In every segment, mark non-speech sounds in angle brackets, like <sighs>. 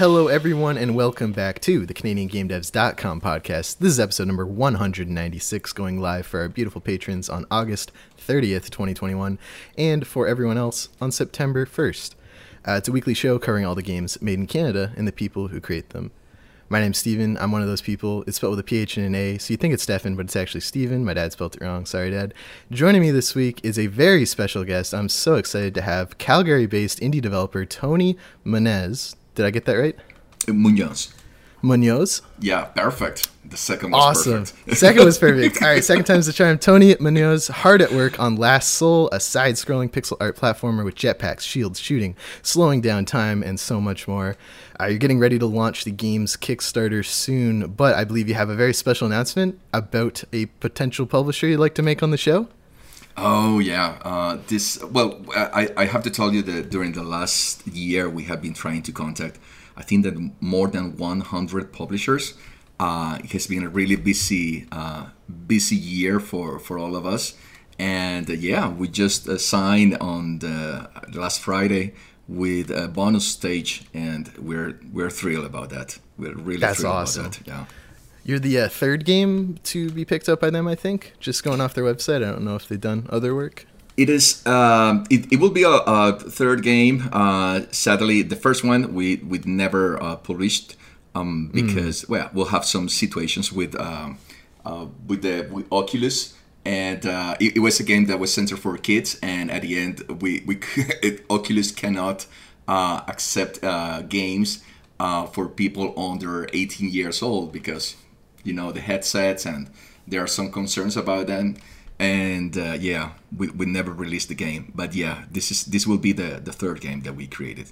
Hello, everyone, and welcome back to the CanadianGameDevs.com podcast. This is episode number 196, going live for our beautiful patrons on August 30th, 2021, and for everyone else on September 1st. Uh, it's a weekly show covering all the games made in Canada and the people who create them. My name's Steven. I'm one of those people. It's spelled with a PH and an A, so you think it's Stefan, but it's actually Steven. My dad spelled it wrong. Sorry, Dad. Joining me this week is a very special guest. I'm so excited to have Calgary based indie developer Tony Menez. Did I get that right? Munoz. Munoz? Yeah, perfect. The second was Awesome. perfect. <laughs> second was perfect. All right, second time's the charm. Tony Munoz, hard at work on Last Soul, a side scrolling pixel art platformer with jetpacks, shields, shooting, slowing down time, and so much more. Uh, you're getting ready to launch the game's Kickstarter soon, but I believe you have a very special announcement about a potential publisher you'd like to make on the show. Oh yeah, uh, this. Well, I, I have to tell you that during the last year we have been trying to contact. I think that more than 100 publishers. Uh, it has been a really busy, uh, busy year for for all of us. And uh, yeah, we just uh, signed on the last Friday with a bonus stage, and we're we're thrilled about that. We're really That's thrilled awesome. about that. Yeah. You're the uh, third game to be picked up by them, I think. Just going off their website. I don't know if they've done other work. It is. Um, it, it will be a, a third game. Uh, sadly, the first one we we never uh, published um, because well, we'll have some situations with um, uh, with the with Oculus, and uh, it, it was a game that was centered for kids, and at the end, we we <laughs> it, Oculus cannot uh, accept uh, games uh, for people under 18 years old because you know the headsets and there are some concerns about them and uh, yeah we, we never released the game but yeah this is this will be the the third game that we created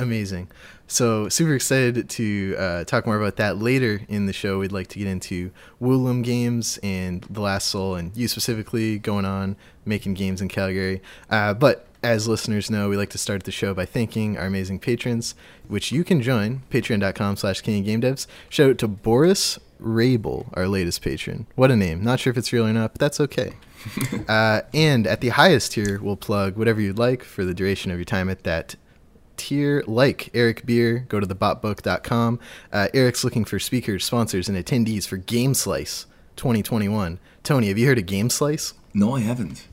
Amazing. So, super excited to uh, talk more about that later in the show. We'd like to get into Woolum Games and The Last Soul, and you specifically going on making games in Calgary. Uh, but as listeners know, we like to start the show by thanking our amazing patrons, which you can join, patreon.com slash Game Devs. Shout out to Boris Rabel, our latest patron. What a name. Not sure if it's real or not, but that's okay. <laughs> uh, and at the highest tier, we'll plug whatever you'd like for the duration of your time at that tier like Eric Beer, go to thebotbook.com. Uh, Eric's looking for speakers, sponsors, and attendees for Game Slice 2021. Tony, have you heard of Game Slice? no i haven't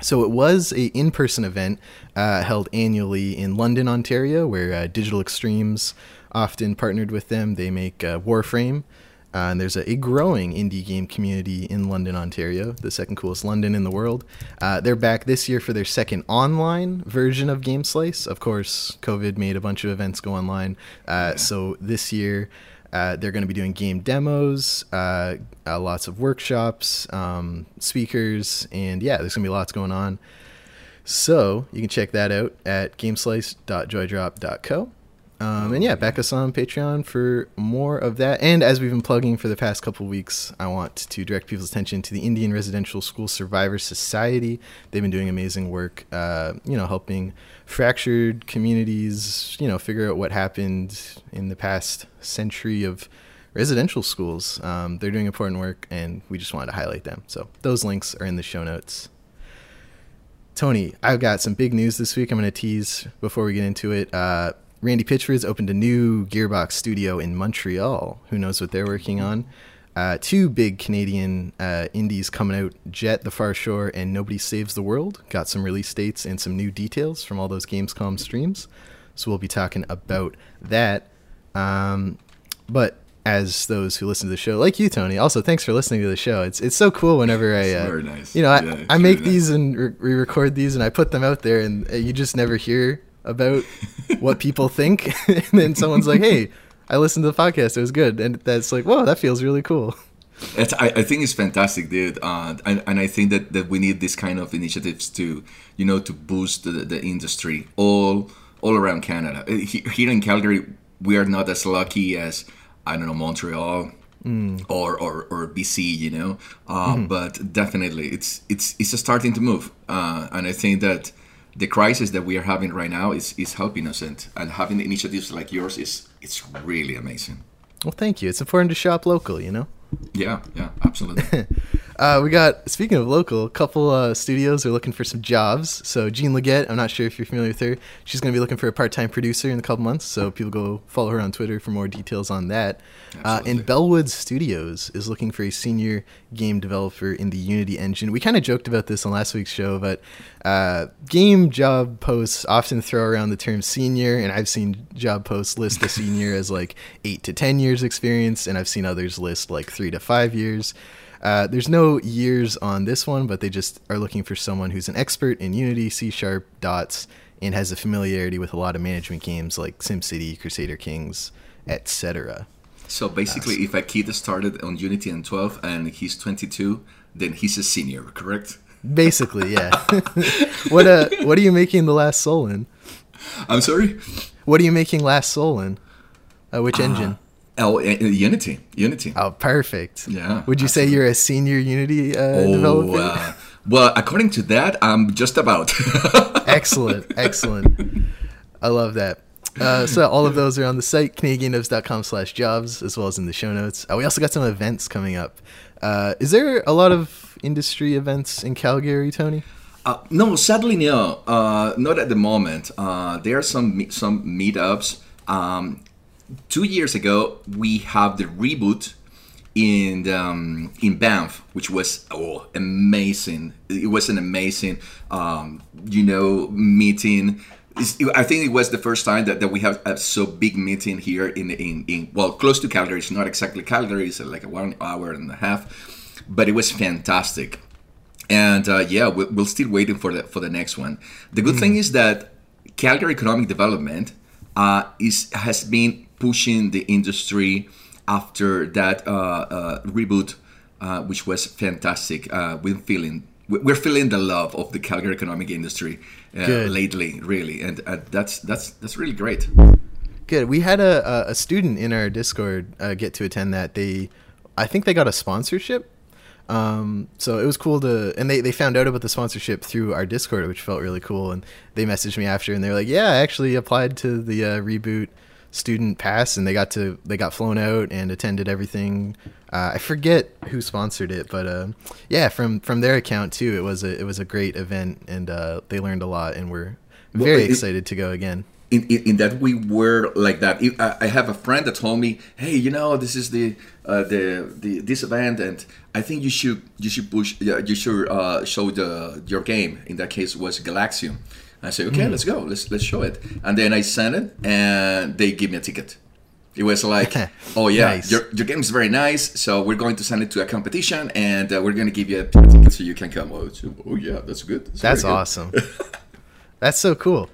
So it was a in-person event uh, held annually in London, Ontario, where uh, Digital Extremes often partnered with them. They make uh, Warframe. Uh, and there's a, a growing indie game community in London, Ontario, the second coolest London in the world. Uh, they're back this year for their second online version of Game Slice. Of course, COVID made a bunch of events go online. Uh, So this year, uh, they're going to be doing game demos, uh, uh, lots of workshops, um, speakers, and yeah, there's going to be lots going on. So you can check that out at gameslice.joydrop.co. Um, and yeah, back us on Patreon for more of that. And as we've been plugging for the past couple weeks, I want to direct people's attention to the Indian Residential School Survivors Society. They've been doing amazing work, uh, you know, helping fractured communities, you know, figure out what happened in the past century of residential schools. Um, they're doing important work, and we just wanted to highlight them. So those links are in the show notes. Tony, I've got some big news this week. I'm going to tease before we get into it. Uh, Randy Pitchford's opened a new Gearbox studio in Montreal. Who knows what they're working on? Uh, two big Canadian uh, indies coming out Jett, The Far Shore, and Nobody Saves the World. Got some release dates and some new details from all those Gamescom streams. So we'll be talking about that. Um, but as those who listen to the show, like you, Tony, also thanks for listening to the show. It's it's so cool whenever I, uh, nice. you know, I, Yeah, I make really these and re- record these and I put them out there, and uh, you just never hear about what people think. <laughs> and then someone's like, "Hey, I listened to the podcast; it was good," and that's like, "Whoa, that feels really cool." It's, I, I think it's fantastic, dude. Uh, and, and I think that, that we need this kind of initiatives to, you know, to boost the, the industry all all around Canada. Uh, Here in Calgary, we are not as lucky as I don't know Montreal or, or or BC, you know. Uh, But definitely, it's it's it's starting to move, uh, and I think that the crisis that we are having right now is is helping us, and and having initiatives like yours is it's really amazing. Well, thank you. It's important to shop local, you know. Yeah, yeah, absolutely. <laughs> Uh, we got speaking of local, a couple uh, studios are looking for some jobs. So Jean Leggett, I'm not sure if you're familiar with her. She's going to be looking for a part-time producer in a couple months. So people go follow her on Twitter for more details on that. Uh, and Bellwood Studios is looking for a senior game developer in the Unity engine. We kind of joked about this on last week's show, but uh, game job posts often throw around the term senior, and I've seen job posts list a senior as like eight to ten years experience, and I've seen others list like three to five years. Uh, there's no years on this one, but they just are looking for someone who's an expert in Unity, C Sharp, Dots, and has a familiarity with a lot of management games like SimCity, Crusader Kings, etc. So basically, uh, if a kid started on Unity in 12 and he's 22, then he's a senior, correct? Basically, yeah. <laughs> what uh, what are you making the last soul in? I'm sorry. What are you making last soul in? Uh, which uh, engine? Oh, Unity. Unity. Oh, perfect. Yeah. Would you absolutely. say you're a senior Unity uh, oh, developer? Uh, well, according to that, I'm just about. <laughs> excellent. Excellent. I love that. Uh, so all of those are on the site, canadiandevs.com slash jobs, as well as in the show notes. Uh, we also got some events coming up. Uh, is there a lot of industry events in Calgary, Tony? Uh, no, sadly, no. Uh, not at the moment. Uh, there are some some meetups. Um, two years ago, we have the reboot in um, in Banff, which was oh amazing. It was an amazing, um, you know, meeting. I think it was the first time that, that we have a so big meeting here in, in, in well close to Calgary. It's not exactly Calgary. It's like a one hour and a half, but it was fantastic. And uh, yeah, we're, we're, still waiting for the for the next one. The good mm. thing is that Calgary Economic Development uh, is has been pushing the industry after that uh, uh, reboot, uh, which was fantastic. we're feeling we're feeling the love of the Calgary economic industry lately, really, and that's that's that's really great. Good. We had a, a student in our Discord get to attend that. They, I think they got a sponsorship um, so it was cool to, and they, they found out about the sponsorship through our Discord, which felt really cool. And they messaged me after, and they were like, "Yeah, I actually applied to the uh, reboot student pass, and they got to they got flown out and attended everything. Uh, I forget who sponsored it, but uh, yeah, from from their account too, it was a it was a great event, and uh, they learned a lot, and we're very well, it, excited to go again in, in, in, that we were like that. I have a friend that told me, "Hey, you know, this is the uh, the, the this event, and I think you should you should push you should uh, show the your game. In that case, was Galaxium." I said, "Okay, mm. let's go. Let's let's show it." And then I sent it, and they give me a ticket. It was like, "Oh yeah, nice. your your game is very nice, so we're going to send it to a competition, and uh, we're going to give you a ticket so you can come." Oh, oh yeah, that's good. That's, that's awesome. <laughs> that's so cool.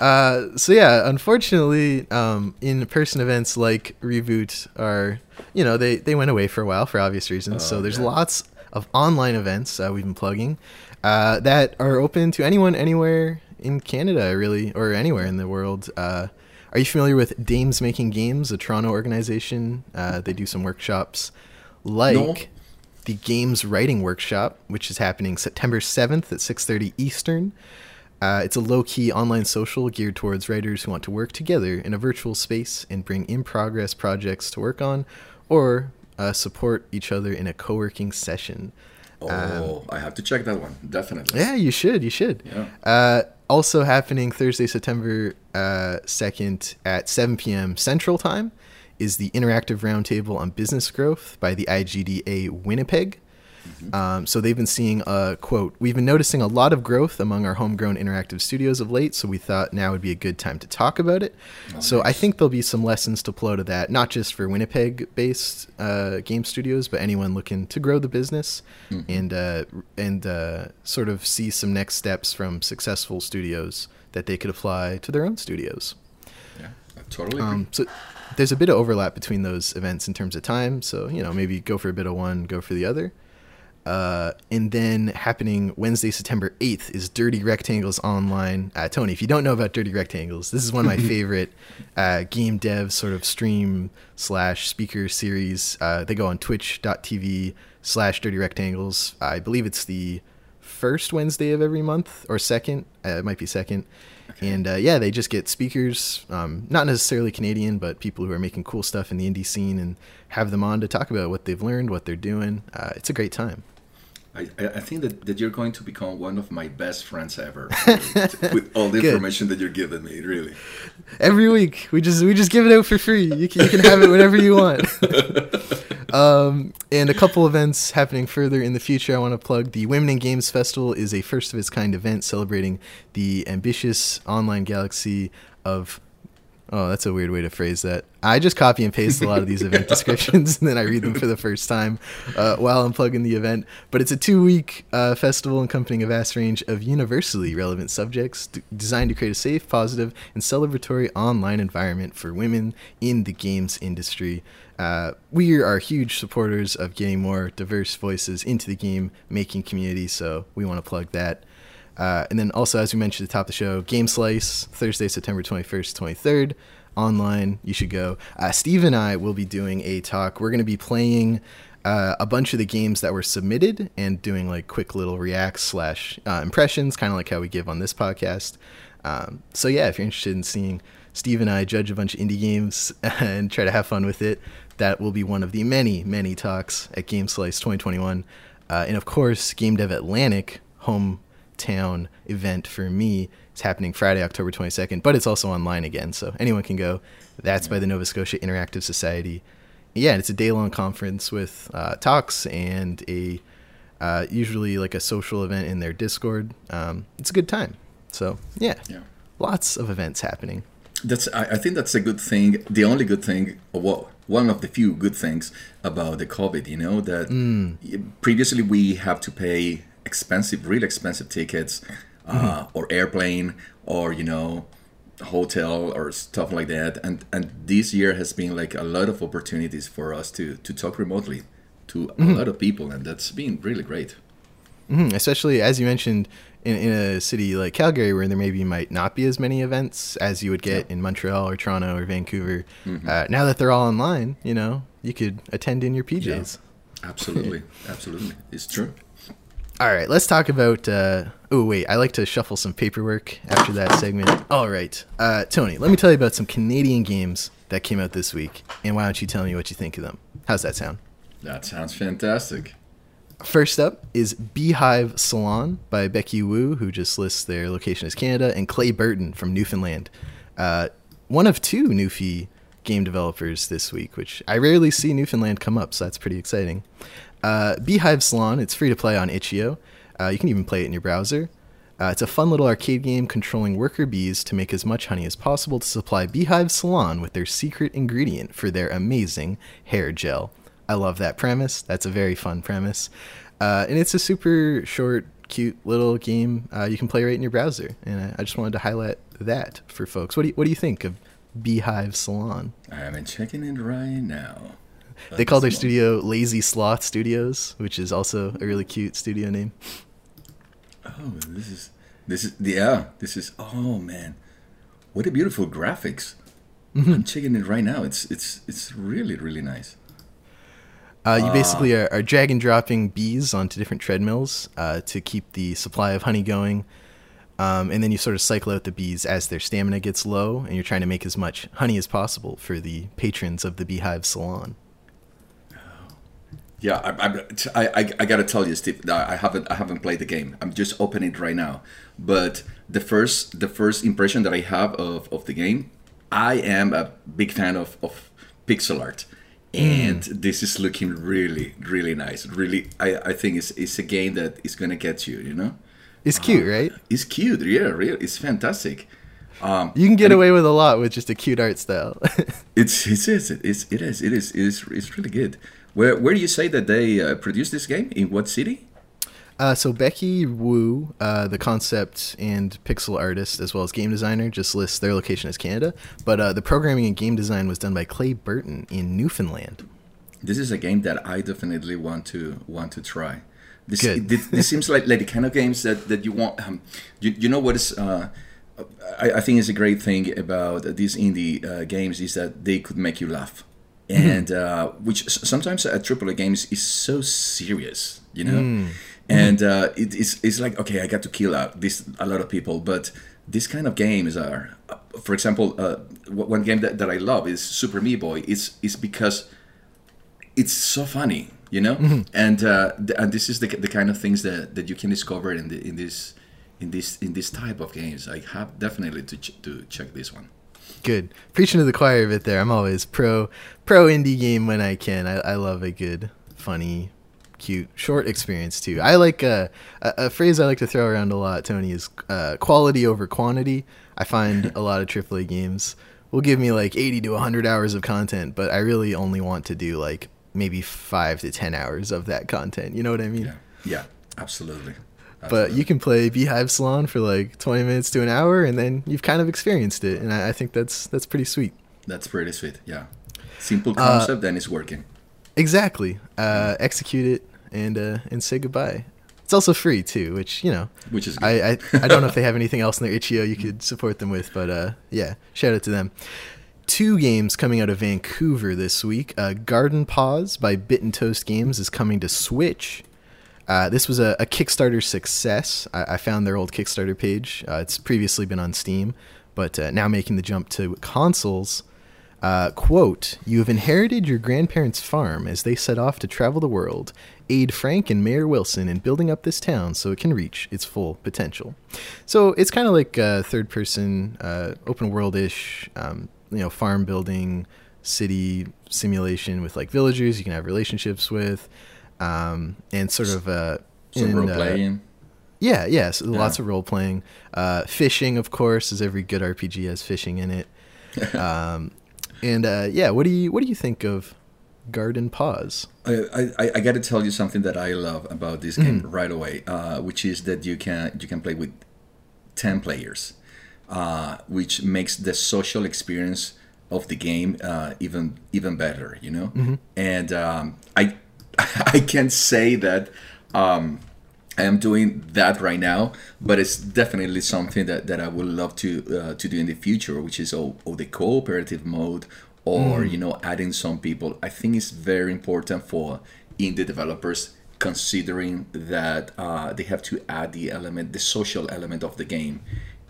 Uh, so yeah, unfortunately, um, in-person events like Reboot are, you know, they they went away for a while for obvious reasons. so oh, there's yeah. lots of online events uh, we've been plugging uh, that are open to anyone anywhere in Canada, really, or anywhere in the world. Uh, are you familiar with Dames Making Games, a Toronto organization? Uh, they do some workshops like. No. The Games Writing Workshop, which is happening September 7th at 6:30 Eastern. Uh, it's a low key online social geared towards writers who want to work together in a virtual space and bring in progress projects to work on or uh, support each other in a co working session. Oh, um, I have to check that one. Definitely. Yeah, you should. You should. Yeah. Uh, also happening Thursday, September 2nd uh, at 7 p.m. Central Time is the Interactive Roundtable on Business Growth by the IGDA Winnipeg. Mm-hmm. Um, so they've been seeing a quote. We've been noticing a lot of growth among our homegrown interactive studios of late, so we thought now would be a good time to talk about it. Oh, so nice. I think there'll be some lessons to pull out of that, not just for Winnipeg-based uh, game studios, but anyone looking to grow the business mm-hmm. and uh, and uh, sort of see some next steps from successful studios that they could apply to their own studios. Yeah, I totally. Um, so there's a bit of overlap between those events in terms of time. So you know maybe go for a bit of one, go for the other. Uh, and then happening Wednesday, September 8th is Dirty Rectangles Online. Uh, Tony, if you don't know about Dirty Rectangles, this is one of my <laughs> favorite uh, game dev sort of stream slash speaker series. Uh, they go on twitch.tv slash Dirty Rectangles. I believe it's the first Wednesday of every month or second. Uh, it might be second. Okay. And uh, yeah, they just get speakers, um, not necessarily Canadian, but people who are making cool stuff in the indie scene and have them on to talk about what they've learned, what they're doing. it's a great time. I, I think that, that you're going to become one of my best friends ever <laughs> with all the information that you're giving me. Really, every week we just we just give it out for free. You can, you can have it whenever you want. <laughs> um, and a couple events happening further in the future. I want to plug the Women in Games Festival is a first of its kind event celebrating the ambitious online galaxy of Oh, that's a weird way to phrase that. I just copy and paste a lot of these event <laughs> descriptions and then I read them for the first time uh, while I'm plugging the event. But it's a two week uh, festival encompassing a vast range of universally relevant subjects d- designed to create a safe, positive, and celebratory online environment for women in the games industry. Uh, we are huge supporters of getting more diverse voices into the game making community, so we want to plug that. Uh, and then also, as we mentioned at the top of the show, Game Slice, Thursday, September 21st, 23rd, online. You should go. Uh, Steve and I will be doing a talk. We're going to be playing uh, a bunch of the games that were submitted and doing like quick little reacts slash uh, impressions, kind of like how we give on this podcast. Um, so, yeah, if you're interested in seeing Steve and I judge a bunch of indie games <laughs> and try to have fun with it, that will be one of the many, many talks at Game Slice 2021. Uh, and of course, Game Dev Atlantic, home town event for me. It's happening Friday, October 22nd, but it's also online again, so anyone can go. That's yeah. by the Nova Scotia Interactive Society. Yeah, it's a day long conference with uh, talks and a uh, usually like a social event in their Discord. Um, it's a good time. So yeah, yeah, lots of events happening. That's I, I think that's a good thing. The only good thing, well, one of the few good things about the COVID, you know, that mm. previously we have to pay expensive, really expensive tickets, uh, mm-hmm. or airplane, or you know, hotel or stuff like that. And and this year has been like a lot of opportunities for us to to talk remotely to mm-hmm. a lot of people, and that's been really great. Mm-hmm. Especially as you mentioned. In, in a city like Calgary, where there maybe might not be as many events as you would get yeah. in Montreal or Toronto or Vancouver, mm-hmm. uh, now that they're all online, you know, you could attend in your PJs. Yeah. Absolutely, absolutely, it's true. All right, let's talk about. Uh, oh wait, I like to shuffle some paperwork after that segment. All right, uh, Tony, let me tell you about some Canadian games that came out this week, and why don't you tell me what you think of them? How's that sound? That sounds fantastic. First up is Beehive Salon by Becky Wu, who just lists their location as Canada, and Clay Burton from Newfoundland. Uh, one of two Newfie game developers this week, which I rarely see Newfoundland come up, so that's pretty exciting. Uh, Beehive Salon, it's free to play on itch.io. Uh, you can even play it in your browser. Uh, it's a fun little arcade game controlling worker bees to make as much honey as possible to supply Beehive Salon with their secret ingredient for their amazing hair gel. I love that premise. That's a very fun premise. Uh, and it's a super short, cute little game uh, you can play right in your browser. And I, I, just wanted to highlight that for folks. What do you, what do you think of Beehive Salon? I'm checking it right now they call their studio Lazy Sloth Studios, which is also a really cute studio name. Oh, this is this is yeah, this is oh man, what a beautiful graphics! Mm-hmm. I'm checking it right now. It's it's it's really really nice. Uh, you basically ah. are, are, drag and dropping bees onto different treadmills uh, to keep the supply of honey going. Um, and then you sort of cycle out the bees as their stamina gets low, and you're trying to make as much honey as possible for the patrons of the beehive salon. Yeah, I, I, I, I, gotta tell you, Steve. I haven't I haven't played the game. I'm just opening it right now. But the first the first impression that I have of, of the game, I am a big fan of, of pixel art, and mm. this is looking really really nice. Really, I, I think it's it's a game that is gonna get you. You know, it's cute, uh, right? It's cute. Yeah, really, it's fantastic. Um, you can get away it, with a lot with just a cute art style. <laughs> it's, it's, it's, it's, it is, it is, it is, it's really good. Where where do you say that they uh, produced this game? In what city? Uh, so Becky Wu, uh, the concept and pixel artist, as well as game designer, just lists their location as Canada. But uh, the programming and game design was done by Clay Burton in Newfoundland. This is a game that I definitely want to want to try. This Good. this, this seems like, like the kind of games that, that you want. Um, you, you know what is uh, I, I, think is a great thing about these indie uh, games is that they could make you laugh. Mm-hmm. and uh, which sometimes at AAA games is so serious, you know, mm. and uh, it, it's it's like okay, I got to kill out this a lot of people, but this kind of games are, uh, for example, uh, one game that, that I love is Super Meat Boy. It's it's because it's so funny. you know. And uh, th- and this is the, the kind of things that, that you can discover in the in this in this in this type of games. I have definitely to ch- to check this one. Good. Preaching to the choir a bit there. I'm always pro pro indie game when I can. I, I love a good, funny, cute, short experience too. I like uh, a, a phrase I like to throw around a lot, Tony, is uh, quality over quantity. I find a lot of AAA games will give me like 80 to 100 hours of content, but I really only want to do like maybe five to 10 hours of that content. You know what I mean? Yeah, yeah, absolutely. But you can play Beehive Salon for like 20 minutes to an hour, and then you've kind of experienced it, and I, I think that's that's pretty sweet. That's pretty sweet. Yeah, simple concept, and it's working. Exactly. Uh, execute it and uh, and say goodbye. It's also free too, which you know. Which is good. I, I I don't know if they have <laughs> anything else in their itch.io you could support them with, but uh, yeah, shout out to them. Two games coming out of Vancouver this week. Uh, Garden Paws by Bitten Toast Games is coming to Switch. Uh, this was a, a Kickstarter success. I, I found their old Kickstarter page. Uh, it's previously been on Steam, but uh, now making the jump to consoles. Uh, quote, you have inherited your grandparents' farm as they set off to travel the world. Aid Frank and Mayor Wilson in building up this town so it can reach its full potential. So it's kind of like a third person, uh, open world ish, um, you know, farm building, city simulation with like villagers you can have relationships with, um, and sort of uh, Some in, role uh, playing. yeah, yes, lots of role playing. Uh, fishing, of course, as every good RPG has fishing in it. <laughs> um, and uh, yeah, what do you what do you think of Garden Paws? I, I, I got to tell you something that I love about this game right away, uh, which is that you can you can play with ten players, uh, which makes the social experience of the game uh, even even better. You know, and um, I <laughs> I can't say that um, I am doing that right now, but it's definitely something that, that I would love to uh, to do in the future, which is oh, oh the cooperative mode or you know adding some people. I think it's very important for indie developers considering that uh, they have to add the element, the social element of the game,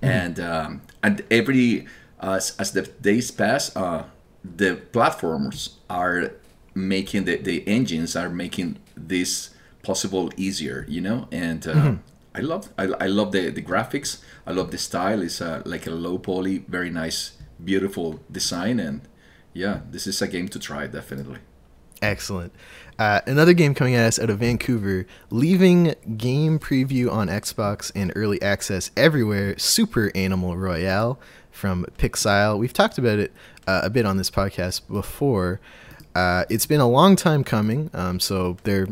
and um, and every as as the days pass, uh, the platforms are making the, the engines are making this possible easier you know and uh, i love I, I love the, the graphics i love the style it's uh, like a low poly very nice beautiful design and yeah this is a game to try definitely Excellent. Uh, another game coming at us out of Vancouver, leaving game preview on Xbox and early access everywhere. Super Animal Royale from Pixile. We've talked about it uh, a bit on this podcast before. Uh, it's been a long time coming, um, so they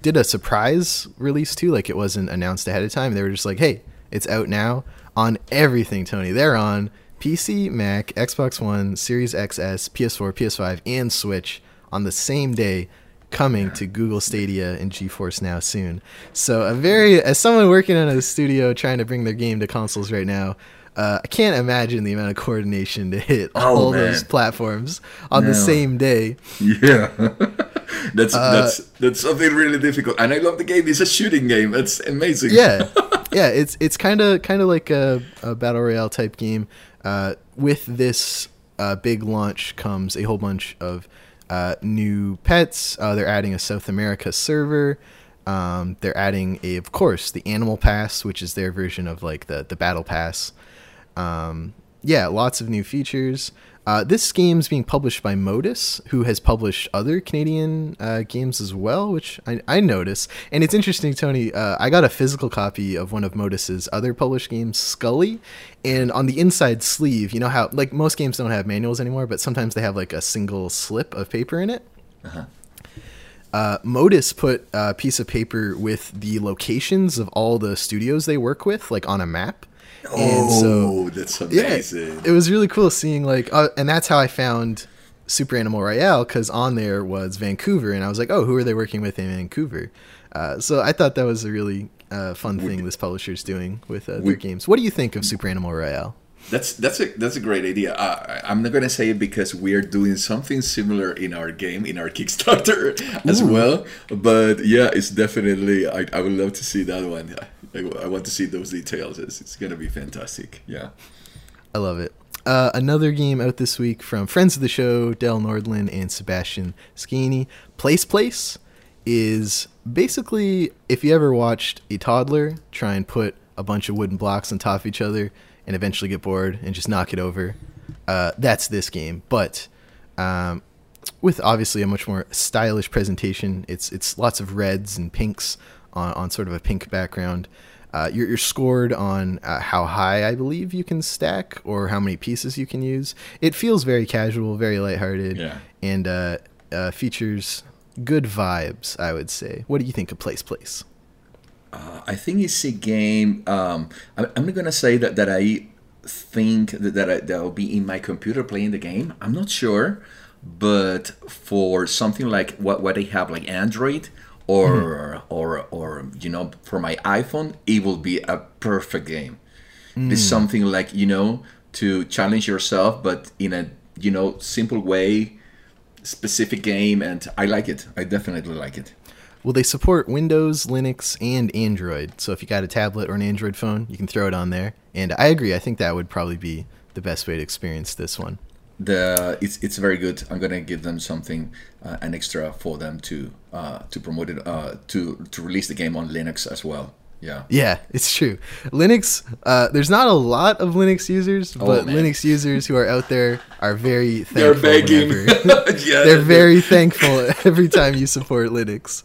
did a surprise release too. Like it wasn't announced ahead of time. They were just like, "Hey, it's out now on everything." Tony, they're on PC, Mac, Xbox One, Series XS, PS4, PS5, and Switch on the same day coming to Google Stadia and GeForce Now soon. So a very as someone working in a studio trying to bring their game to consoles right now, uh, I can't imagine the amount of coordination to hit Oh, all man. those platforms on the same day. yeah. <laughs> That's that's that's something really difficult. And i love the game. It's a shooting game. It's amazing. Yeah. <laughs> Yeah it's it's kind of kind of like a, a battle royale type game. Uh, with this uh, big launch comes a whole bunch of uh, new pets. Uh, they're adding a south america server. Um, they're adding a of course the animal pass which is their version of like the the battle pass um, yeah, lots of new features. Uh, this game's being published by Modus, who has published other Canadian uh, games as well, which I, I notice. And it's interesting, Tony. Uh, I got a physical copy of one of Modus's other published games, Skully, and on the inside sleeve, you know how like most games don't have manuals anymore, but sometimes they have like a single slip of paper in it. Uh, Modus put a piece of paper with the locations of all the studios they work with, like on a map. And so- oh that's amazing it was really cool seeing like, uh, and that's how I found Super Animal Royale because on there was Vancouver, and I was like, oh, who are they working with in Vancouver? Uh, so I thought that was a really uh, fun thing this publisher's doing with uh, their we- games. What do you think of Super Animal Royale? That's that's a that's a great idea. Uh, I'm not gonna say it because we are doing something similar in our game in our Kickstarter <laughs> as well. But yeah, it's definitely. I, I would love to see that one. I, want to see those details. It's, it's gonna be fantastic. Yeah. I love it. Uh, another game out this week from friends of the show, Del Nordlin and Sebastian Skini. Place Place is basically if you ever watched a toddler try and put a bunch of wooden blocks on top of each other and eventually get bored and just knock it over, uh, that's this game. But um, with obviously a much more stylish presentation, it's it's lots of reds and pinks on, on sort of a pink background. Uh, you're, you're scored on uh, how high I believe you can stack or how many pieces you can use. It feels very casual, very lighthearted, Yeah. and uh, uh, features good vibes. I would say. What do you think of Place Place? I think it's a game. Um, I'm, I'm not gonna say that, that I think that that, I, that will be in my computer playing the game. I'm not sure, but for something like what what they have like Android or mm-hmm. or or you know for my iPhone, it will be a perfect game. It's mm. something like you know to challenge yourself, but in a you know simple way, specific game, and I like it. I definitely like it. Well, they support Windows, Linux, and Android. So if you got a tablet or an Android phone, you can throw it on there. And I agree. I think that would probably be the best way to experience this one. The it's it's very good. I'm gonna give them something uh, an extra for them to uh, to promote it uh, to to release the game on Linux as well. Yeah. Yeah, it's true. Linux, uh, there's not a lot of Linux users, but man. Linux users who are out there are very <laughs> They're thankful. begging. whenever- <laughs> yeah, <laughs> they're very thankful every time you support Linux.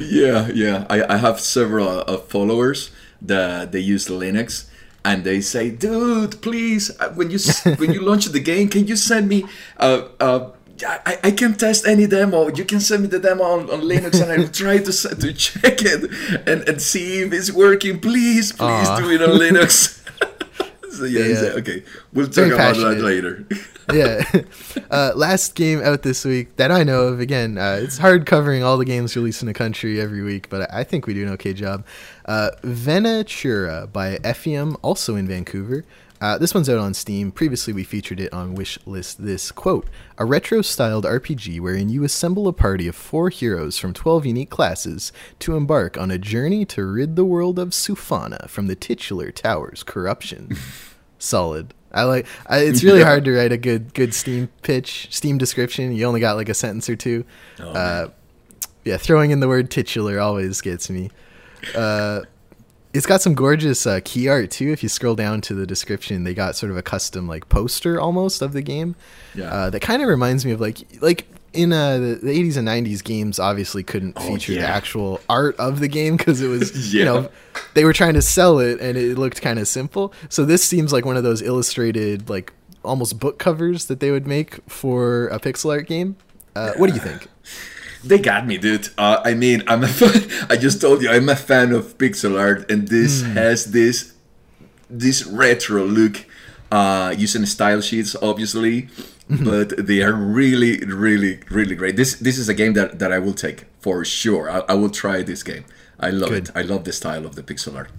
yeah, yeah. I, I have several uh, followers that they use Linux, and they say, "Dude, please, uh, when you when you launch the game, can you send me uh uh." I, I can test any demo. You can send me the demo on, on Linux, and I'll try to to check it and, and see if it's working. Please, please Aw. do it on Linux. <laughs> so yeah, Yeah. so- okay, we'll talk Very about passionate. that later. Yeah. <laughs> Uh, last game out this week that I know of. Again, uh, it's hard covering all the games released in the country every week, but I think we do an okay job. Uh, Venatura by Effium, also in Vancouver. Uh, this one's out on Steam. Previously, we featured it on Wishlist. This quote: "A retro-styled RPG wherein you assemble a party of four heroes from twelve unique classes to embark on a journey to rid the world of Sufana from the titular tower's corruption." <laughs> solid. I like. I, it's <laughs> really Yeah. hard to write a good good Steam pitch, Steam description. You only got like a sentence or two. Oh, uh, yeah, throwing in the word titular always gets me. Uh, it's got some gorgeous uh, key art too. If you scroll down to the description, they got sort of a custom like poster almost of the game. Yeah. Uh, that kind of reminds me of like like in uh, the, the 80s and 90s games obviously couldn't Oh, feature the actual art of the game because it was <laughs> you know they were trying to sell it and it looked kind of simple. So this seems like one of those illustrated like almost book covers that they would make for a pixel art game. Uh, what do you think? <sighs> They got me, dude. Uh, I mean, I'm a <laughs> fan. I just told you I'm a fan of pixel art, and this has this this retro look. Uh, using style sheets, obviously, <laughs> but they are really, really, really great. This this is a game that, that I will take for sure. I, I will try this game. I love Good. it. I love the style of the pixel art.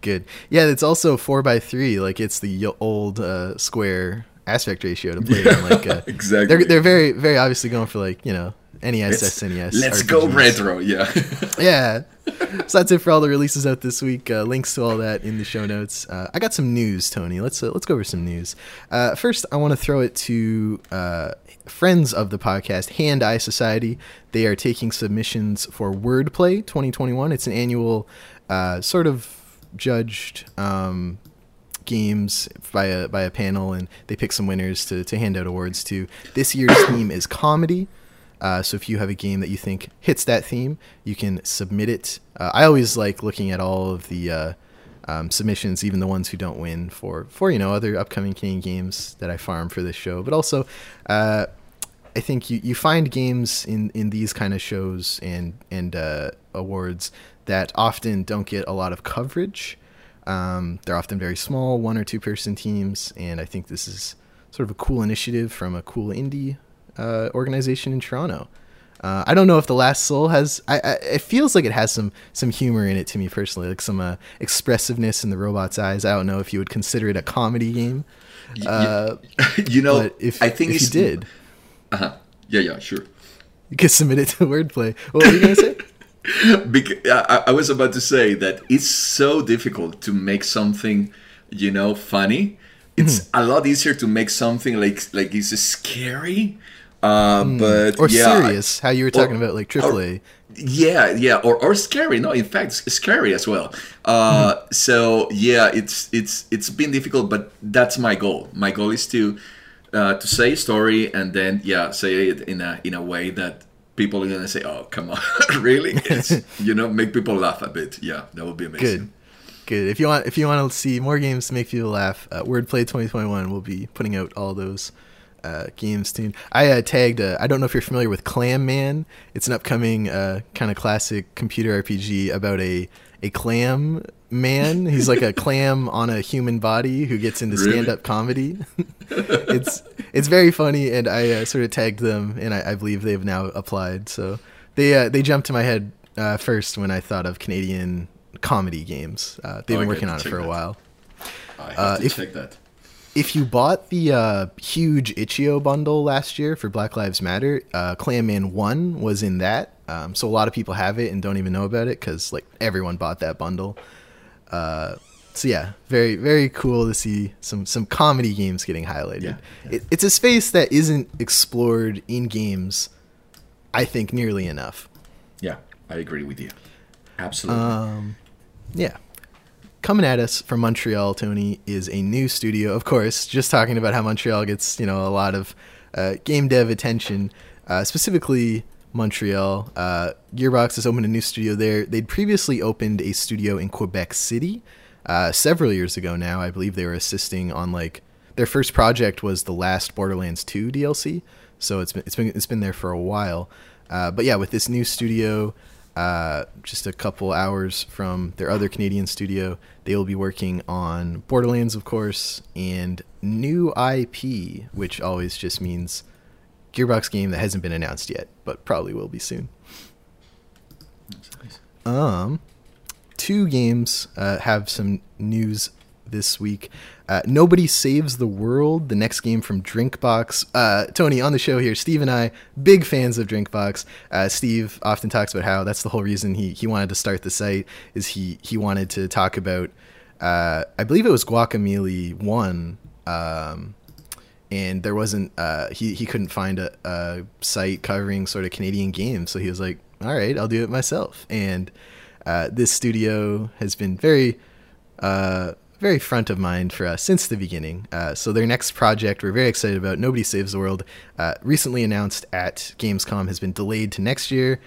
Good. Yeah, it's also four by three. Like it's the old uh, square aspect ratio to play it on. Like uh, <laughs> Exactly. They're they're very very obviously going for like you know NES, SNES. Let's go RPGs. retro. Yeah. <laughs> Yeah. So that's it for all the releases out this week. Uh, links to all that in the show notes. Uh, I got some news, Tony. Let's uh, let's go over some news. Uh, first, I want to throw it to uh, friends of the podcast, Hand Eye Society. They are taking submissions for Wordplay 2021. It's an annual uh, sort of judged. Um, games by a by a panel and they pick some winners to, to hand out awards to. This year's theme is comedy. Uh, so if you have a game that you think hits that theme, you can submit it. Uh, I always like looking at all of the uh, um, submissions, even the ones who don't win for for you know other upcoming Canadian games that I farm for this show. But also, uh, I think you, you find games in, in these kind of shows and and uh, awards that often don't get a lot of coverage. Um, they're often very small, one or two person teams, and I think this is sort of a cool initiative from a cool indie uh, organization in Toronto. Uh, I don't know if the Last Soul has. I, I, it feels like it has some some humor in it to me personally, like some uh, expressiveness in the robot's eyes. I don't know if you would consider it a comedy game, uh, <laughs> you know, if I think if you did, Uh-huh. Yeah, yeah, sure. you could submit it to Wordplay. What were you gonna say? <laughs> Because I, I was about to say that it's so difficult to make something, you know, funny. It's a lot easier to make something like like it's scary, Uh, but or yeah, serious, how you were talking or- about like AAA. yeah yeah or, or scary no in fact scary as well. Uh, so yeah it's it's it's been difficult but that's my goal. My goal is to uh, to say a story and then yeah say it in a in a way that people are gonna say oh come on <laughs> really? It's, you know make people laugh a bit. Yeah that would be amazing. Good. Good. If you want, if you want to see more games to make people laugh, uh, Wordplay 2021 will be putting out all those uh, games soon. I uh, tagged. Uh, I don't know if you're familiar with Clam Man. It's an upcoming uh, kind of classic computer RPG about a a clam man. He's like a <laughs> clam on a human body who gets into Really? stand up comedy. it's it's very funny, and I uh, sort of tagged them, and I, I believe they've now applied. So they uh, they jumped to my head uh, first when I thought of Canadian comedy games. Uh, they've Oh, been working on it for a while. i have to if- check that If you bought the uh, huge Itch.io bundle last year for Black Lives Matter, uh, Clam Man One was in that. Um, so a lot of people have it and don't even know about it because like everyone bought that bundle. Uh, so yeah, very very cool to see some some comedy games getting highlighted. Yeah, yeah. It, it's a space that isn't explored in games, I think, nearly enough. yeah i agree with you absolutely Um, yeah. Coming at us from Montreal, Tony, is a new studio. Of course, just talking about how Montreal gets, you know, a lot of uh, game dev attention, uh, specifically Montreal. Uh, Gearbox has opened a new studio there. They'd previously opened a studio in Quebec City uh, several years ago now. I believe they were assisting on like their first project was the last Borderlands 2 DLC. So it's been it's been it's been there for a while. Uh, but yeah, with this new studio, uh, just a couple hours from their other Canadian studio. They will be working on Borderlands, of course, and new IP, which always just means Gearbox game that hasn't been announced yet, but probably will be soon. Um, two games uh, have some news this week. Uh, Nobody Saves the World, the next game from Drinkbox. Uh, Tony, on the show here, Steve and I, big fans of Drinkbox. Uh, Steve often talks about how that's the whole reason he, he wanted to start the site, is he, he wanted to talk about, uh, I believe it was Guacamelee 1, um, and there wasn't, uh, he, he couldn't find a, a site covering sort of Canadian games, so he was like, all right, I'll do it myself. And uh, this studio has been very uh, very front of mind for us since the beginning. Uh, so their next project, we're very excited about. Nobody Saves the World, uh, recently announced at Gamescom, has been delayed to next year,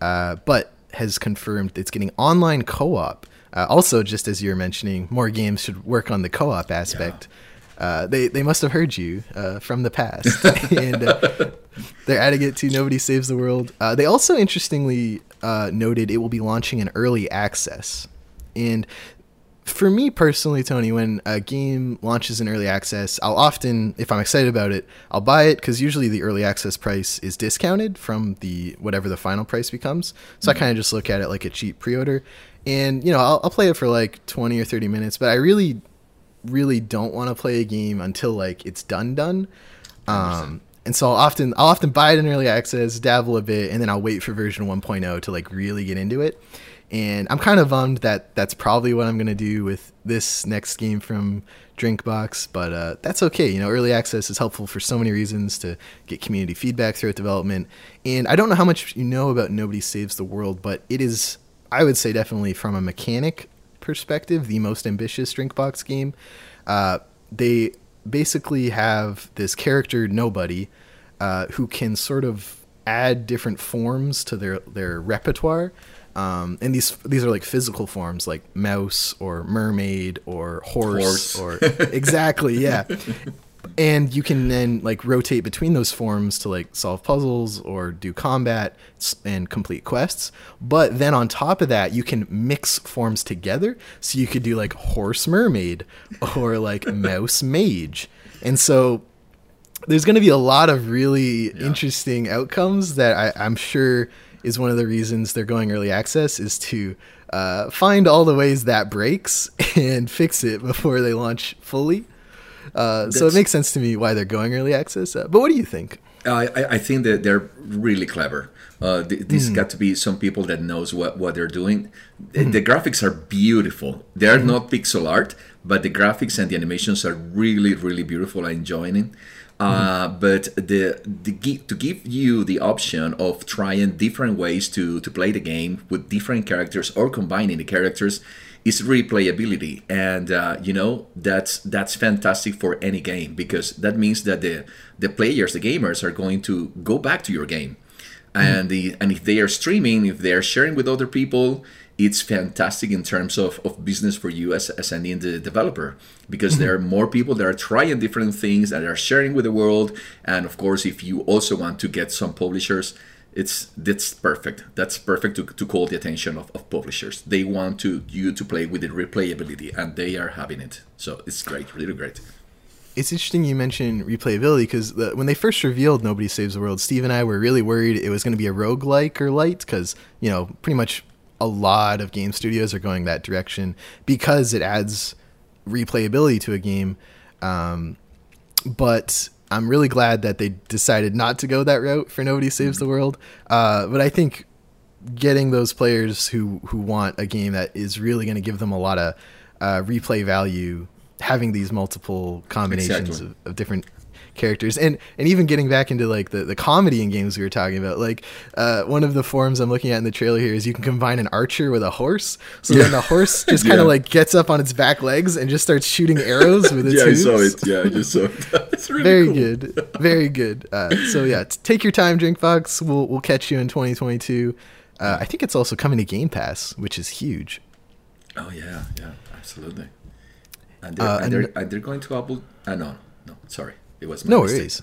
uh, but has confirmed it's getting online co-op. Uh, also, just as you were mentioning, more games should work on the co-op aspect. Uh, they they must have heard you uh, from the past, <laughs> and uh, they're adding it to Nobody Saves the World. Uh, they also interestingly uh, noted it will be launching in early access, and for me personally, Tony, when a game launches in early access, I'll often, if I'm excited about it, I'll buy it because usually the early access price is discounted from the whatever the final price becomes. So I kind of just look at it like a cheap pre-order, and you know I'll, I'll play it for like 20 or 30 minutes, but I really, really don't want to play a game until like it's done done. Um, and so I'll often I'll often buy it in early access, dabble a bit, and then I'll wait for version 1.0 to like really get into it. And I'm kind of bummed that that's probably what I'm gonna do with this next game from Drinkbox, but uh, that's okay. You know, early access is helpful for so many reasons to get community feedback throughout development. And I don't know how much you know about Nobody Saves the World, but it is, I would say, definitely from a mechanic perspective, the most ambitious Drinkbox game. Uh, they basically have this character Nobody uh, who can sort of add different forms to their their repertoire. Um, and these these are like physical forms, like mouse or mermaid or horse, Horse. or <laughs> exactly, yeah. And you can then like rotate between those forms to like solve puzzles or do combat and complete quests. But then on top of that, you can mix forms together. So you could do like horse mermaid <laughs> or like mouse mage. And so there's going to be a lot of really interesting outcomes that I, I'm sure is one of the reasons they're going early access is to uh, find all the ways that breaks <laughs> and fix it before they launch fully. Uh, so it makes sense to me why they're going early access. Uh, but what do you think? I, I- think that they're really clever. Uh, th- this got to be some people that knows what, what they're doing. The- The graphics are beautiful. They're not pixel art, but the graphics and the animations are really really beautiful. I'm enjoying it. Uh, but the, the to give you the option of trying different ways to to play the game with different characters or combining the characters is replayability. And uh, you know that's that's fantastic for any game because that means that the the players the gamers are going to go back to your game. And the and if they are streaming if they are sharing with other people it's fantastic in terms of, of business for you as, as an indie developer because there are mm-hmm. more people that are trying different things that are sharing with the world. And of course if you also want to get some publishers it's that's perfect. That's perfect to, to call the attention of, of publishers. They want to you to play with the replayability and they are having it. So it's great really great. It's interesting you mentioned replayability because the, when they first revealed Nobody Saves the World, Steve and I were really worried it was going to be a roguelike or light because, you know, pretty much a lot of game studios are going that direction because it adds replayability to a game. Um, but I'm really glad that they decided not to go that route for Nobody Saves the World. Uh, but I think getting those players who, who want a game that is really going to give them a lot of uh, replay value having these multiple combinations Exactly. of, of different characters. And and even getting back into like the, the comedy in games we were talking about like uh, one of the forms i'm looking at in the trailer here is you can combine an archer with a horse. So then the horse <laughs> just kind Yeah. of like gets up on its back legs and just starts shooting arrows with <laughs> its yeah i saw it. Yeah i just saw it. <laughs> It's really very cool. good. Very good. Uh, so yeah t- take your time drinkbox. We'll, we'll catch you in 2022 uh, i think it's also coming to game pass which is huge. Oh yeah yeah absolutely. And they're, Uh, and they're, and- they're going to upload uh, no no sorry it was No mistake. worries.